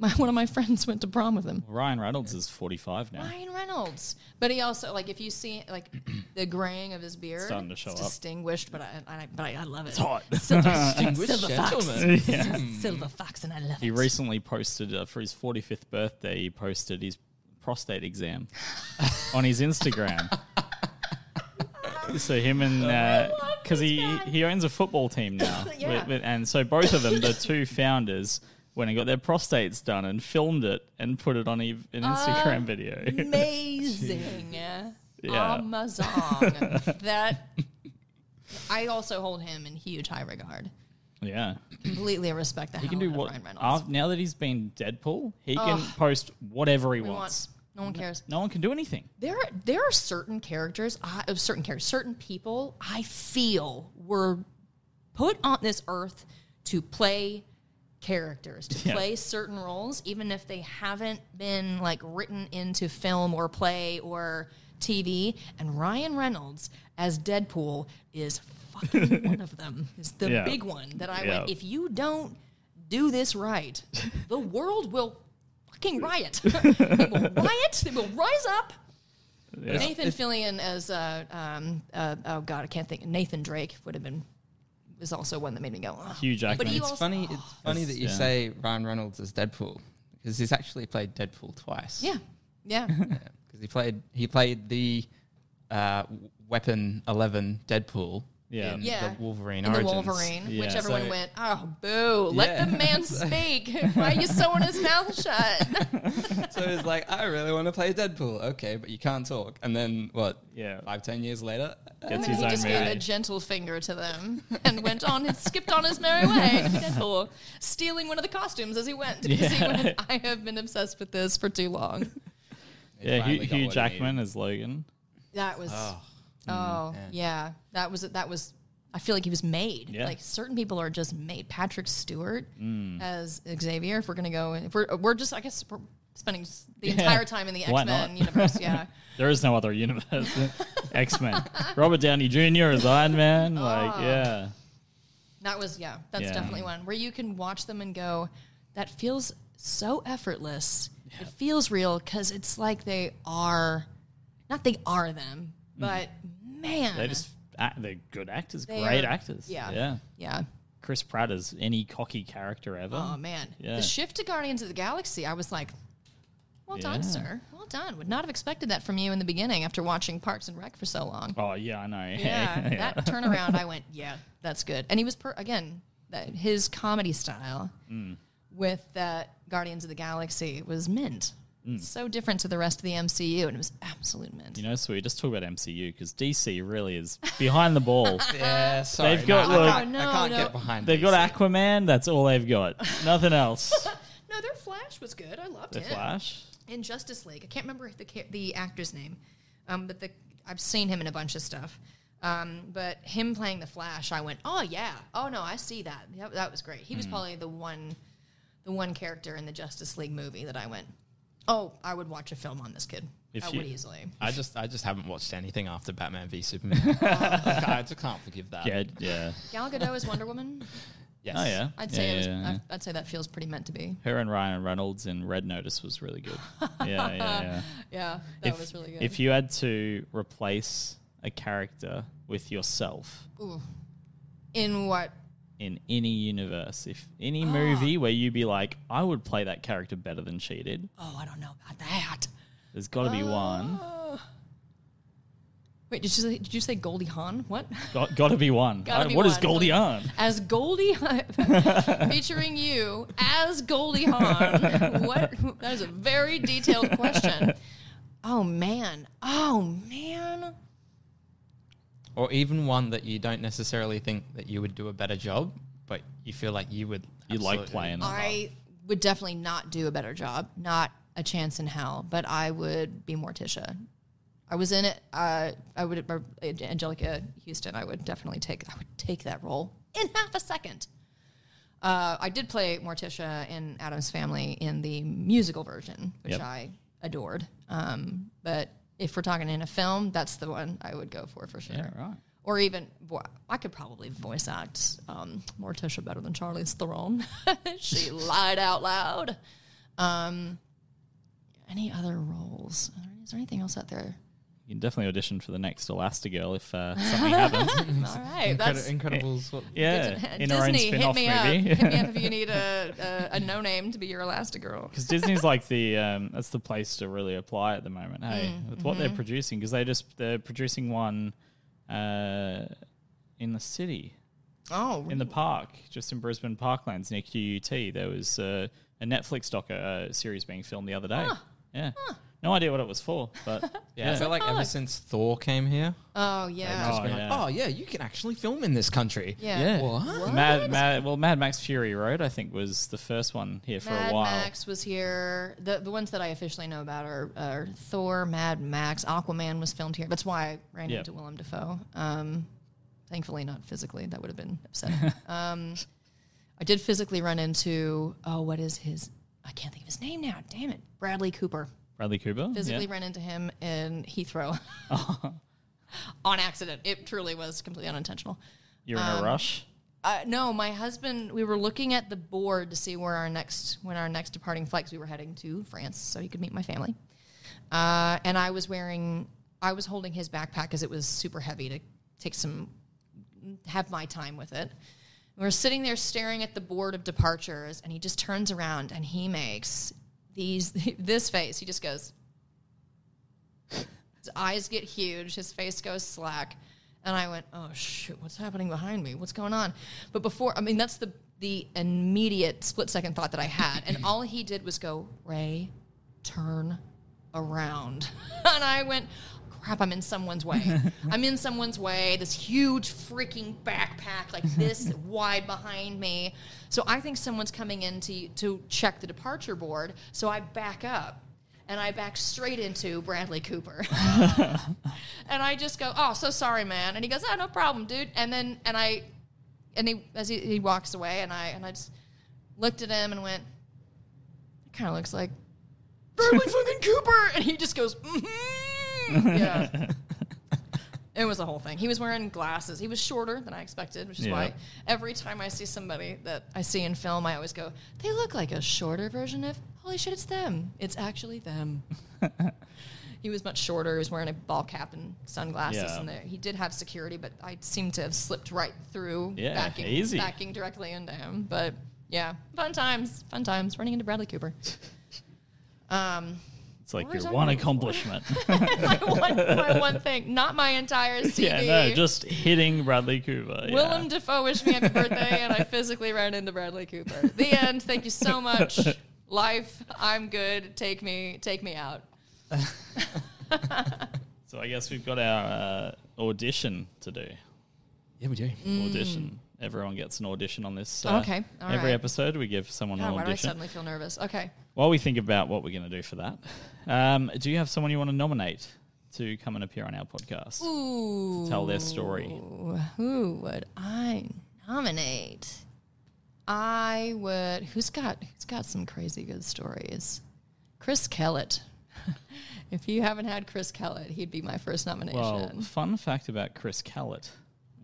<laughs> My, one of my friends went to prom with him. Ryan Reynolds is 45 now. Ryan Reynolds, but he also like if you see like <clears throat> the graying of his beard, Starting to show it's up. distinguished. But I, I but I, I love it. It's hot. Silver, <laughs> Distinguished silver fox, gentleman. silver fox, and I love He it. recently posted uh, for his 45th birthday. He posted his prostate exam <laughs> on his Instagram. so him and because this he guy. he owns a football team now, Yeah. with- with- and so both of them, the two founders, went and got their prostates done and filmed it and put it on an Instagram video. <laughs> Amazing, Yeah. Amazon. <laughs> that I also hold him in huge high regard. yeah, Completely respect the he hell can do out of what Ryan Reynolds. af- now that he's been Deadpool, he can post whatever he We want- wants. no one cares. No one can do anything. There, are, there are certain characters, I, of certain characters, certain people. I feel were put on this earth to play characters, to <laughs> Yeah. play certain roles, even if they haven't been like written into film or play or TV. And Ryan Reynolds as Deadpool is fucking <laughs> one of them. Is the Yeah. big one that I Yeah. went. If you don't do this right, the <laughs> world will fucking riot. they will riot. They will rise up. Nathan Fillion as uh, um, uh, oh god, I can't think. Nathan Drake would have been was also one that made me go. "Ugh." Hugh Jackman. But he It's also- funny. It's <gasps> funny that you yeah. say Ryan Reynolds as Deadpool because he's actually played Deadpool twice. Yeah, yeah. <laughs> because he played he played the uh, Weapon Eleven Deadpool. Yeah. in Yeah. the Wolverine In the Wolverine, Yeah. which everyone So- went, oh, boo, let Yeah. the man <laughs> speak. Why are you sewing his mouth shut? <laughs> So it's like, I really want to play Deadpool. Okay, but you can't talk. And then what? Yeah. Five, ten years later, Gets and his he own just movie. gave a gentle finger to them <laughs> and went on and skipped on his merry way to Deadpool, stealing one of the costumes as he went. Because he Yeah. went, I have been obsessed with this for too long. Yeah, Hugh, Hugh Jackman needed. as Logan. That was Oh, Oh yeah. yeah. that was that was. I feel like he was made. Yeah. Like certain people are just made. Patrick Stewart Mm. as Xavier. If we're gonna go, if we're we're just, I guess we're spending the Yeah. entire time in the <laughs> X Men universe. <laughs> Yeah, There is no other universe. <laughs> X Men. Robert Downey Jr. as Iron Man. Like, Oh. yeah. that was yeah. That's definitely one where you can watch them and go, that feels so effortless. It feels real because it's like they are, not they are them, but man. They just they're good actors, They great are- actors. yeah. yeah. yeah. Chris Pratt is any cocky character ever. Oh man, Yeah. the shift to Guardians of the Galaxy, I was like, "Well done, sir. Well done." Would not have expected that from you in the beginning after watching Parks and Rec for so long. Oh yeah, I know. Yeah, <laughs> that turnaround, I <laughs> went, "Yeah, that's good." And he was per- again that his comedy style Mm. with that Guardians of the Galaxy was mint. So different to the rest of the MCU, and it was absolute mint. Mm. You know, so we just talk about MCU because DC really is behind the ball. <laughs> Yeah, sorry. They've got, no, look- I can't, No, I can't no. get behind They've got Aquaman. That's all they've got. <laughs> Nothing else. no, their Flash was good. I loved The it. Flash. in Justice League. I can't remember the the actor's name, um, but the I've seen him in a bunch of stuff. Um, but him playing the Flash, I went, oh yeah, oh no, I see that. That, that was great. He Hmm. was probably the one, the one character in the Justice League movie that I went, oh, I would watch a film on this kid. If I you- would easily. I just, I just haven't watched anything after Batman v Superman. <laughs> Like, I just can't forgive that. Yeah, yeah. Gal Gadot as Wonder Woman. Yes. Oh yeah. I'd say yeah, it was, yeah, yeah. I- I'd say that feels pretty meant to be. Her and Ryan Reynolds in Red Notice was really good. <laughs> Yeah, yeah, yeah. Yeah, that if, was really good. If you had to replace a character with yourself Ooh. in what? In any universe, if Ah. any movie where you'd be like, I would play that character better than she did, Oh, I don't know about that. there's got to be Ah. one. Wait, did you say, did you say Goldie Hawn? What? Got, got to be one. Gotta I- be what is one. Goldie Hawn? As Goldie <laughs> featuring you as Goldie Hawn. <laughs> What? That is a very detailed question. Oh man. Oh man. Or even one that you don't necessarily think that you would do a better job, but you feel like you would. You like absolutely playing. love. I would definitely not do a better job. Not a chance in hell. But I would be Morticia. I was in it. Uh, I would uh, Anjelica Huston. I would definitely take. I would take that role in half a second. Uh, I did play Morticia in Addams Family in the musical version, which Yep. I adored. Um, but if we're talking in a film, that's the one I would go for for sure. Yeah, right. Or even, vo- I could probably voice act um, Morticia better than Charlize Theron. <laughs> she lied out loud. Um, any other roles? Is there anything else out there? You can definitely audition for the next Elastigirl if uh, <laughs> something happens. All right, that's Incredibles. What, Yeah, in our own Disney. Hit spin-off me up. Hit me up if you <laughs> need a, a, a no name to be your Elastigirl. Because Disney's like the um, that's the place to really apply at the moment. Hey, Mm, with what mm-hmm. they're producing, because they just they're producing one uh, in the city, Oh, in the park, just in Brisbane Parklands near QUT. There was uh, a Netflix doc uh, series being filmed the other day. Yeah, no idea what it was for, but <laughs> yeah, I feel like ever since Thor came here, oh yeah. just Oh, been yeah. like, oh yeah, you can actually film in this country. yeah. yeah. What? Mad, Mad, well, Mad Max Fury Road, I think, was the first one here for Mad a while. Max was here. The the ones that I officially know about are, are Thor, Mad Max, Aquaman was filmed here. That's why I ran Yep. into Willem Dafoe. Um, thankfully, not physically. That would have been upsetting. <laughs> um, I did physically run into oh, what is his? I can't think of his name now. Damn it, Bradley Cooper. Bradley Cooper. Physically yeah. ran into him in Heathrow <laughs> <laughs> on accident. It truly was completely unintentional. You're in Um, a rush. Uh, no, my husband. We were looking at the board to see where our next when our next departing flight. 'cause we were heading to France, so he could meet my family. Uh, and I was wearing, I was holding his backpack because it was super heavy to take some, have my time with it. We're sitting there staring at the board of departures, and he just turns around and he makes these <laughs> this face. He just goes. His eyes get huge. His face goes slack. And I went, oh shoot, what's happening behind me? What's going on? But before, I mean, that's the the immediate split second thought that I had, and all he did was go, Ray, turn around, <laughs> and I went, crap, I'm in someone's way. <laughs> I'm in someone's way. This huge freaking backpack, like this <laughs> wide behind me. So I think someone's coming in to to check the departure board. So I back up. And I back straight into Bradley Cooper. <laughs> And I just go, "Oh, so sorry, man." And he goes, "Oh, no problem, dude." And then and I and he as he, he walks away and I and I just looked at him and went, "It kind of looks like Bradley fucking Cooper." And he just goes, mm-hmm. <laughs> "Yeah." <laughs> It was a whole thing. He was wearing glasses. He was shorter than I expected, which is Yeah. why every time I see somebody that I see in film, I always go, "They look like a shorter version of holy shit, it's them. It's actually them." <laughs> he was much shorter. He was wearing a ball cap and sunglasses, Yeah. and there he did have security, but I seemed to have slipped right through, Yeah, backing, easy. backing directly into him. But yeah, fun times, fun times running into Bradley Cooper. Um, It's like What your one accomplishment. <laughs> my, one, my one thing, not my entire CV. <laughs> yeah, no, just hitting Bradley Cooper. yeah. Willem Dafoe wished me a happy birthday, and I physically ran into Bradley Cooper. The end. Thank you so much. <laughs> Life, I'm good. Take me, take me out. So I guess we've got our uh, audition to do. Yeah, we do. Audition. Everyone gets an audition on this. uh. Okay, all every right. episode, we give someone God, an why do I audition. suddenly feel nervous? Okay. While we think about what we're going to do for that, um, do you have someone you want to nominate to come and appear on our podcast? Ooh. Tell their story. Who would I nominate? I would. Who's got Who's got some crazy good stories? Chris Kellett. <laughs> if you haven't had Chris Kellett, he'd be my first nomination. Well, fun fact about Chris Callett.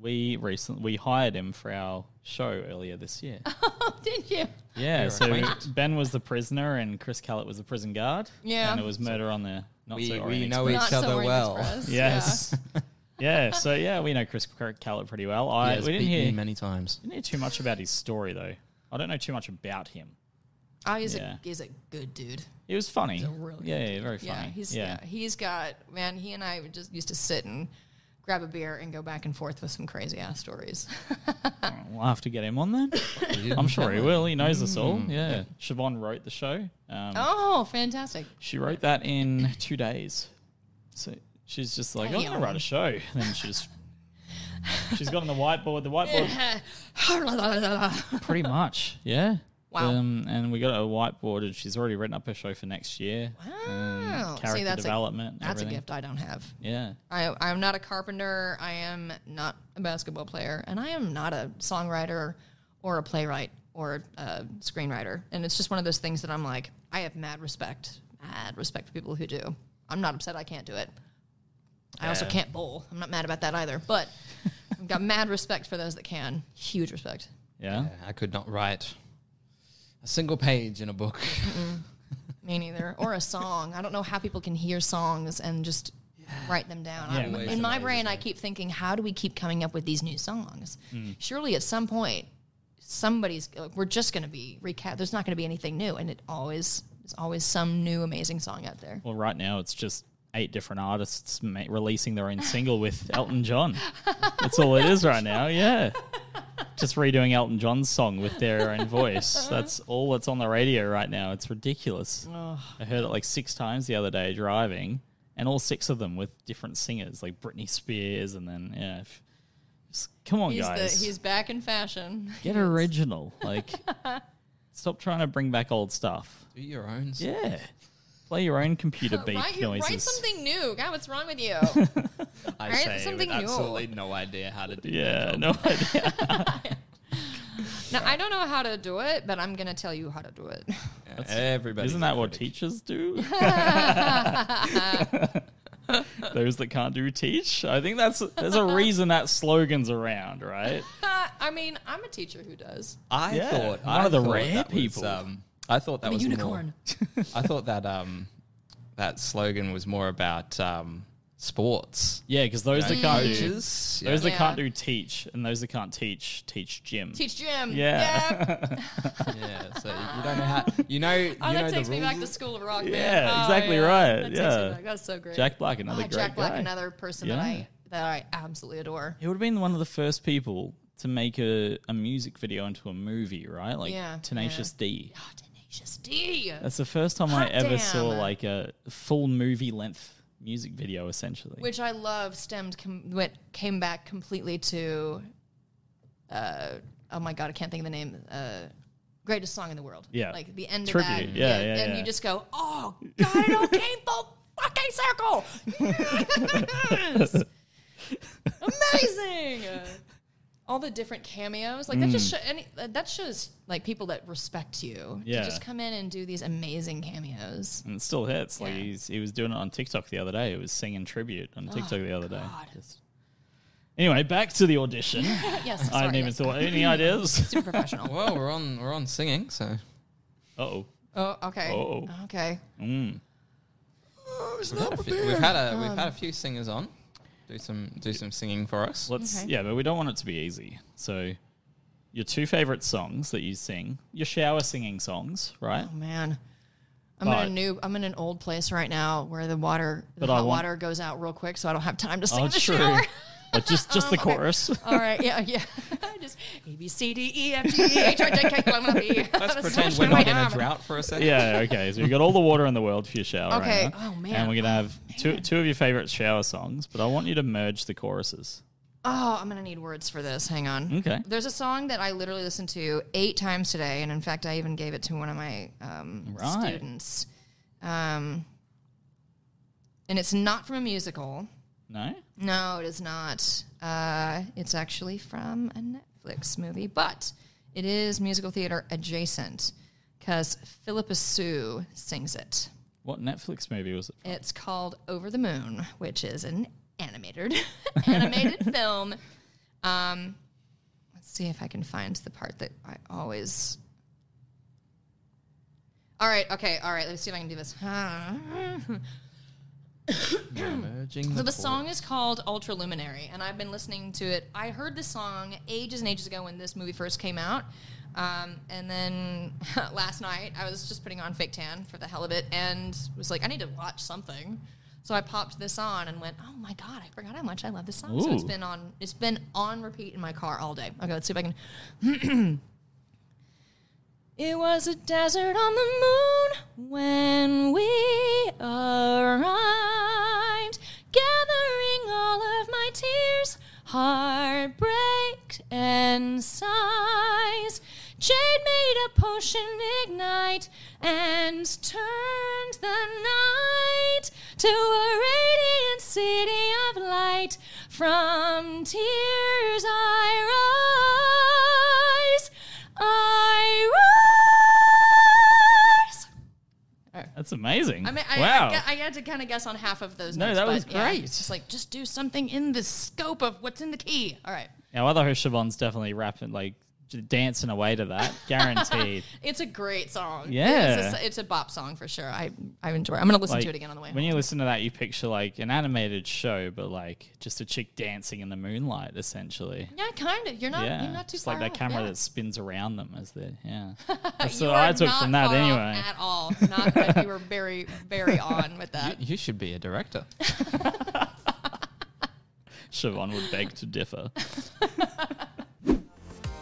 We recently we hired him for our show earlier this year. <laughs> oh, did you? Yeah, You're so acquainted. Ben was the prisoner and Chris Callett was the prison guard. Yeah. and it was murder on the not We- so we know Express. each Not other Orient well. Express, <laughs> Yes. <laughs> yeah, so yeah, we know Chris Callett pretty well. I He has we didn't hear, many times. didn't hear too much about his story though. I don't know too much about him. Oh, he's Yeah. a he's a good dude. He was funny. He's a really good yeah, yeah, very funny. Yeah, he's yeah. yeah. he's got man. He and I just used to sit and grab a beer and go back and forth with some crazy ass stories. We'll have to get him on then. <laughs> I'm sure he will. He knows us all. Mm. Yeah. Siobhan wrote the show. Um, oh, fantastic! She wrote that in two days. So she's just like, I'm going to write a show. And then just she's got on the whiteboard. The whiteboard, <laughs> <laughs> pretty much. Yeah. Wow. Um, and we got a whiteboard, and she's already written up her show for next year. Um, wow. don't. character See, that's development. A, that's everything. a gift I don't have. Yeah. I, I'm not a carpenter. I am not a basketball player, and I am not a songwriter or a playwright or a screenwriter. And it's just one of those things that I'm like, I have mad respect, mad respect for people who do. I'm not upset I can't do it. I also can't bowl. I'm not mad about that either. But <laughs> I've got mad respect for those that can. Huge respect. Yeah. Yeah, I could not write a single page in a book. Me neither. Or a song. I don't know how people can hear songs and just write them down. Yeah, I'm- always in my brain, I keep thinking, how do we keep coming up with these new songs? Hmm. Surely at some point, somebody's. like, We're just going to be recap. There's not going to be anything new, and it always there's always some new amazing song out there. Well, right now it's just eight different artists ma- releasing their own single with Elton John. That's all it is right now. Yeah. Just redoing Elton John's song with their own voice. That's all that's on the radio right now. It's ridiculous. I heard it like six times the other day driving, and all six of them with different singers, like Britney Spears, and then yeah. f- Just, come on, He's guys. the he's back in fashion. Get original. Like, <laughs> stop trying to bring back old stuff. Do your own. stuff. Yeah. Play your own <laughs> computer beep Write, noises. write something new. God, what's wrong with you? <laughs> I Right? say Something with new. absolutely no idea how to do it. Yeah, that. no <laughs> idea. now I don't know how to do it, but I'm gonna tell you how to do it. Yeah, Everybody. Isn't that what teachers do? Those that can't do teach. I think that's there's a reason that slogan's around, right? I mean, I'm a teacher who does. I Yeah, thought one I of the thought rare that was, people. um, I thought that I'm a was unicorn. More, I thought that um, that slogan was more about um, sports. Yeah, because those that Right? can't do coaches. those that can't do teach, and those that can't teach teach gym. Teach gym. Yeah. Yep. <laughs> yeah, so you don't know how you know you Oh, know that the takes me back to? School of Rock. man. Yeah, Oh, exactly yeah. right, That yeah. back. That's so great. Jack Black, another Oh, great Jack Black, guy. another person Yeah. that I that I absolutely adore. He would have been one of the first people to make a, a music video into a movie, right? Like Yeah, Tenacious D. Oh, Tenacious D. That's the first time I ever damn. saw like a full movie length music video, essentially. Which I love stemmed com- went came back completely to. Uh, oh my god, I can't think of the name. Uh, greatest song in the world. Yeah. like the end Tribute. of that. Yeah, yeah, and yeah. you just go, oh god, it all came full fucking circle. <laughs> Yes! Amazing. <laughs> All the different cameos, like that, just sho- any, uh, that shows like people that respect you Yeah. to just come in and do these amazing cameos. and it still hits. Like Yeah. he's he was doing it on TikTok the other day. He was singing tribute on TikTok the other day. Oh, Just- Anyway, back to the audition. <laughs> Yes, I sorry, hadn't even yes. thought any ideas. <laughs> Super professional. Well, we're on we're on singing, so Uh oh. Oh, okay. Oh. Okay. Mm. we've had, a few, we've had a we've had a few singers on. Do some do some singing for us. Let's Okay. yeah, but we don't want it to be easy. So your two favorite songs that you sing, your shower singing songs, right? Oh man. I'm But- in a new. I'm in an old place right now where the water, the hot want- water goes out real quick, so I don't have time to oh, sing Oh, in the true. shower. <laughs> But just just the Oh, okay. chorus. All right, yeah, yeah. <laughs> Just A B C D E F G H I J K L M N O P. <laughs> Let's <laughs> pretend we're not in a drought for a second. yeah, okay. So you've got all the water in the world for your shower. Okay. Right now. Oh, man. And we're gonna have two two of your favorite shower songs, but I want you to merge the choruses. Oh, I'm gonna need words for this. Hang on. Okay. There's a song that I literally listened to eight times today, and in fact, I even gave it to one of my um, Right. students. Um, and it's not from a musical. No? No, it is not. Uh, it's actually from a Netflix movie, but it is musical theater adjacent because Phillipa Soo sings it. What Netflix movie was it? It's called Over the Moon, which is an animated <laughs> animated <laughs> film. Um, let's see if I can find the part that I always. All right. Okay. All right. Let's see if I can do this. <laughs> Merging So the song is called Ultraluminary, and I've been listening to it. I heard this song ages and ages ago when this movie first came out. Um, and then <laughs> last night, I was just putting on Fake Tan for the hell of it and was like, I need to watch something. So I popped this on and went, Oh my god, I forgot how much I love this song. So it's Ooh. been on it's been on repeat in my car all day. Okay, let's see if I can <clears throat> It was a desert on the moon when we arrived, gathering all of my tears, heartbreak, and sighs. Jade made a potion ignite and turned the night to a radiant city of light. From tears I That's amazing. I mean, I, wow. I, I had to kind of guess on half of those No, notes. that was but yeah, great. it's just like, just do something in the scope of what's in the key. All right. Now, other host Siobhan's definitely rapping, like dancing away to that, <laughs> guaranteed. It's a great song. Yeah. It's a, it's a bop song for sure. I, I enjoy it. I'm going to listen Like, to it again on the way When home. you listen to that, you picture like an animated show, but like just a chick dancing in the moonlight, essentially. yeah, kind of. You're not, yeah, you're not too just far like that off, camera yeah. that spins around them as they yeah. <laughs> That's what I took from that far off anyway. At all. Not that you were very, very <laughs> on with that. You should be a director. Siobhan would beg to differ.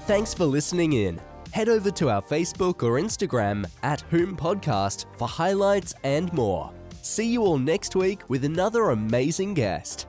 Thanks for listening in. Head over to our Facebook or Instagram at Whom Podcast for highlights and more. See you all next week with another amazing guest.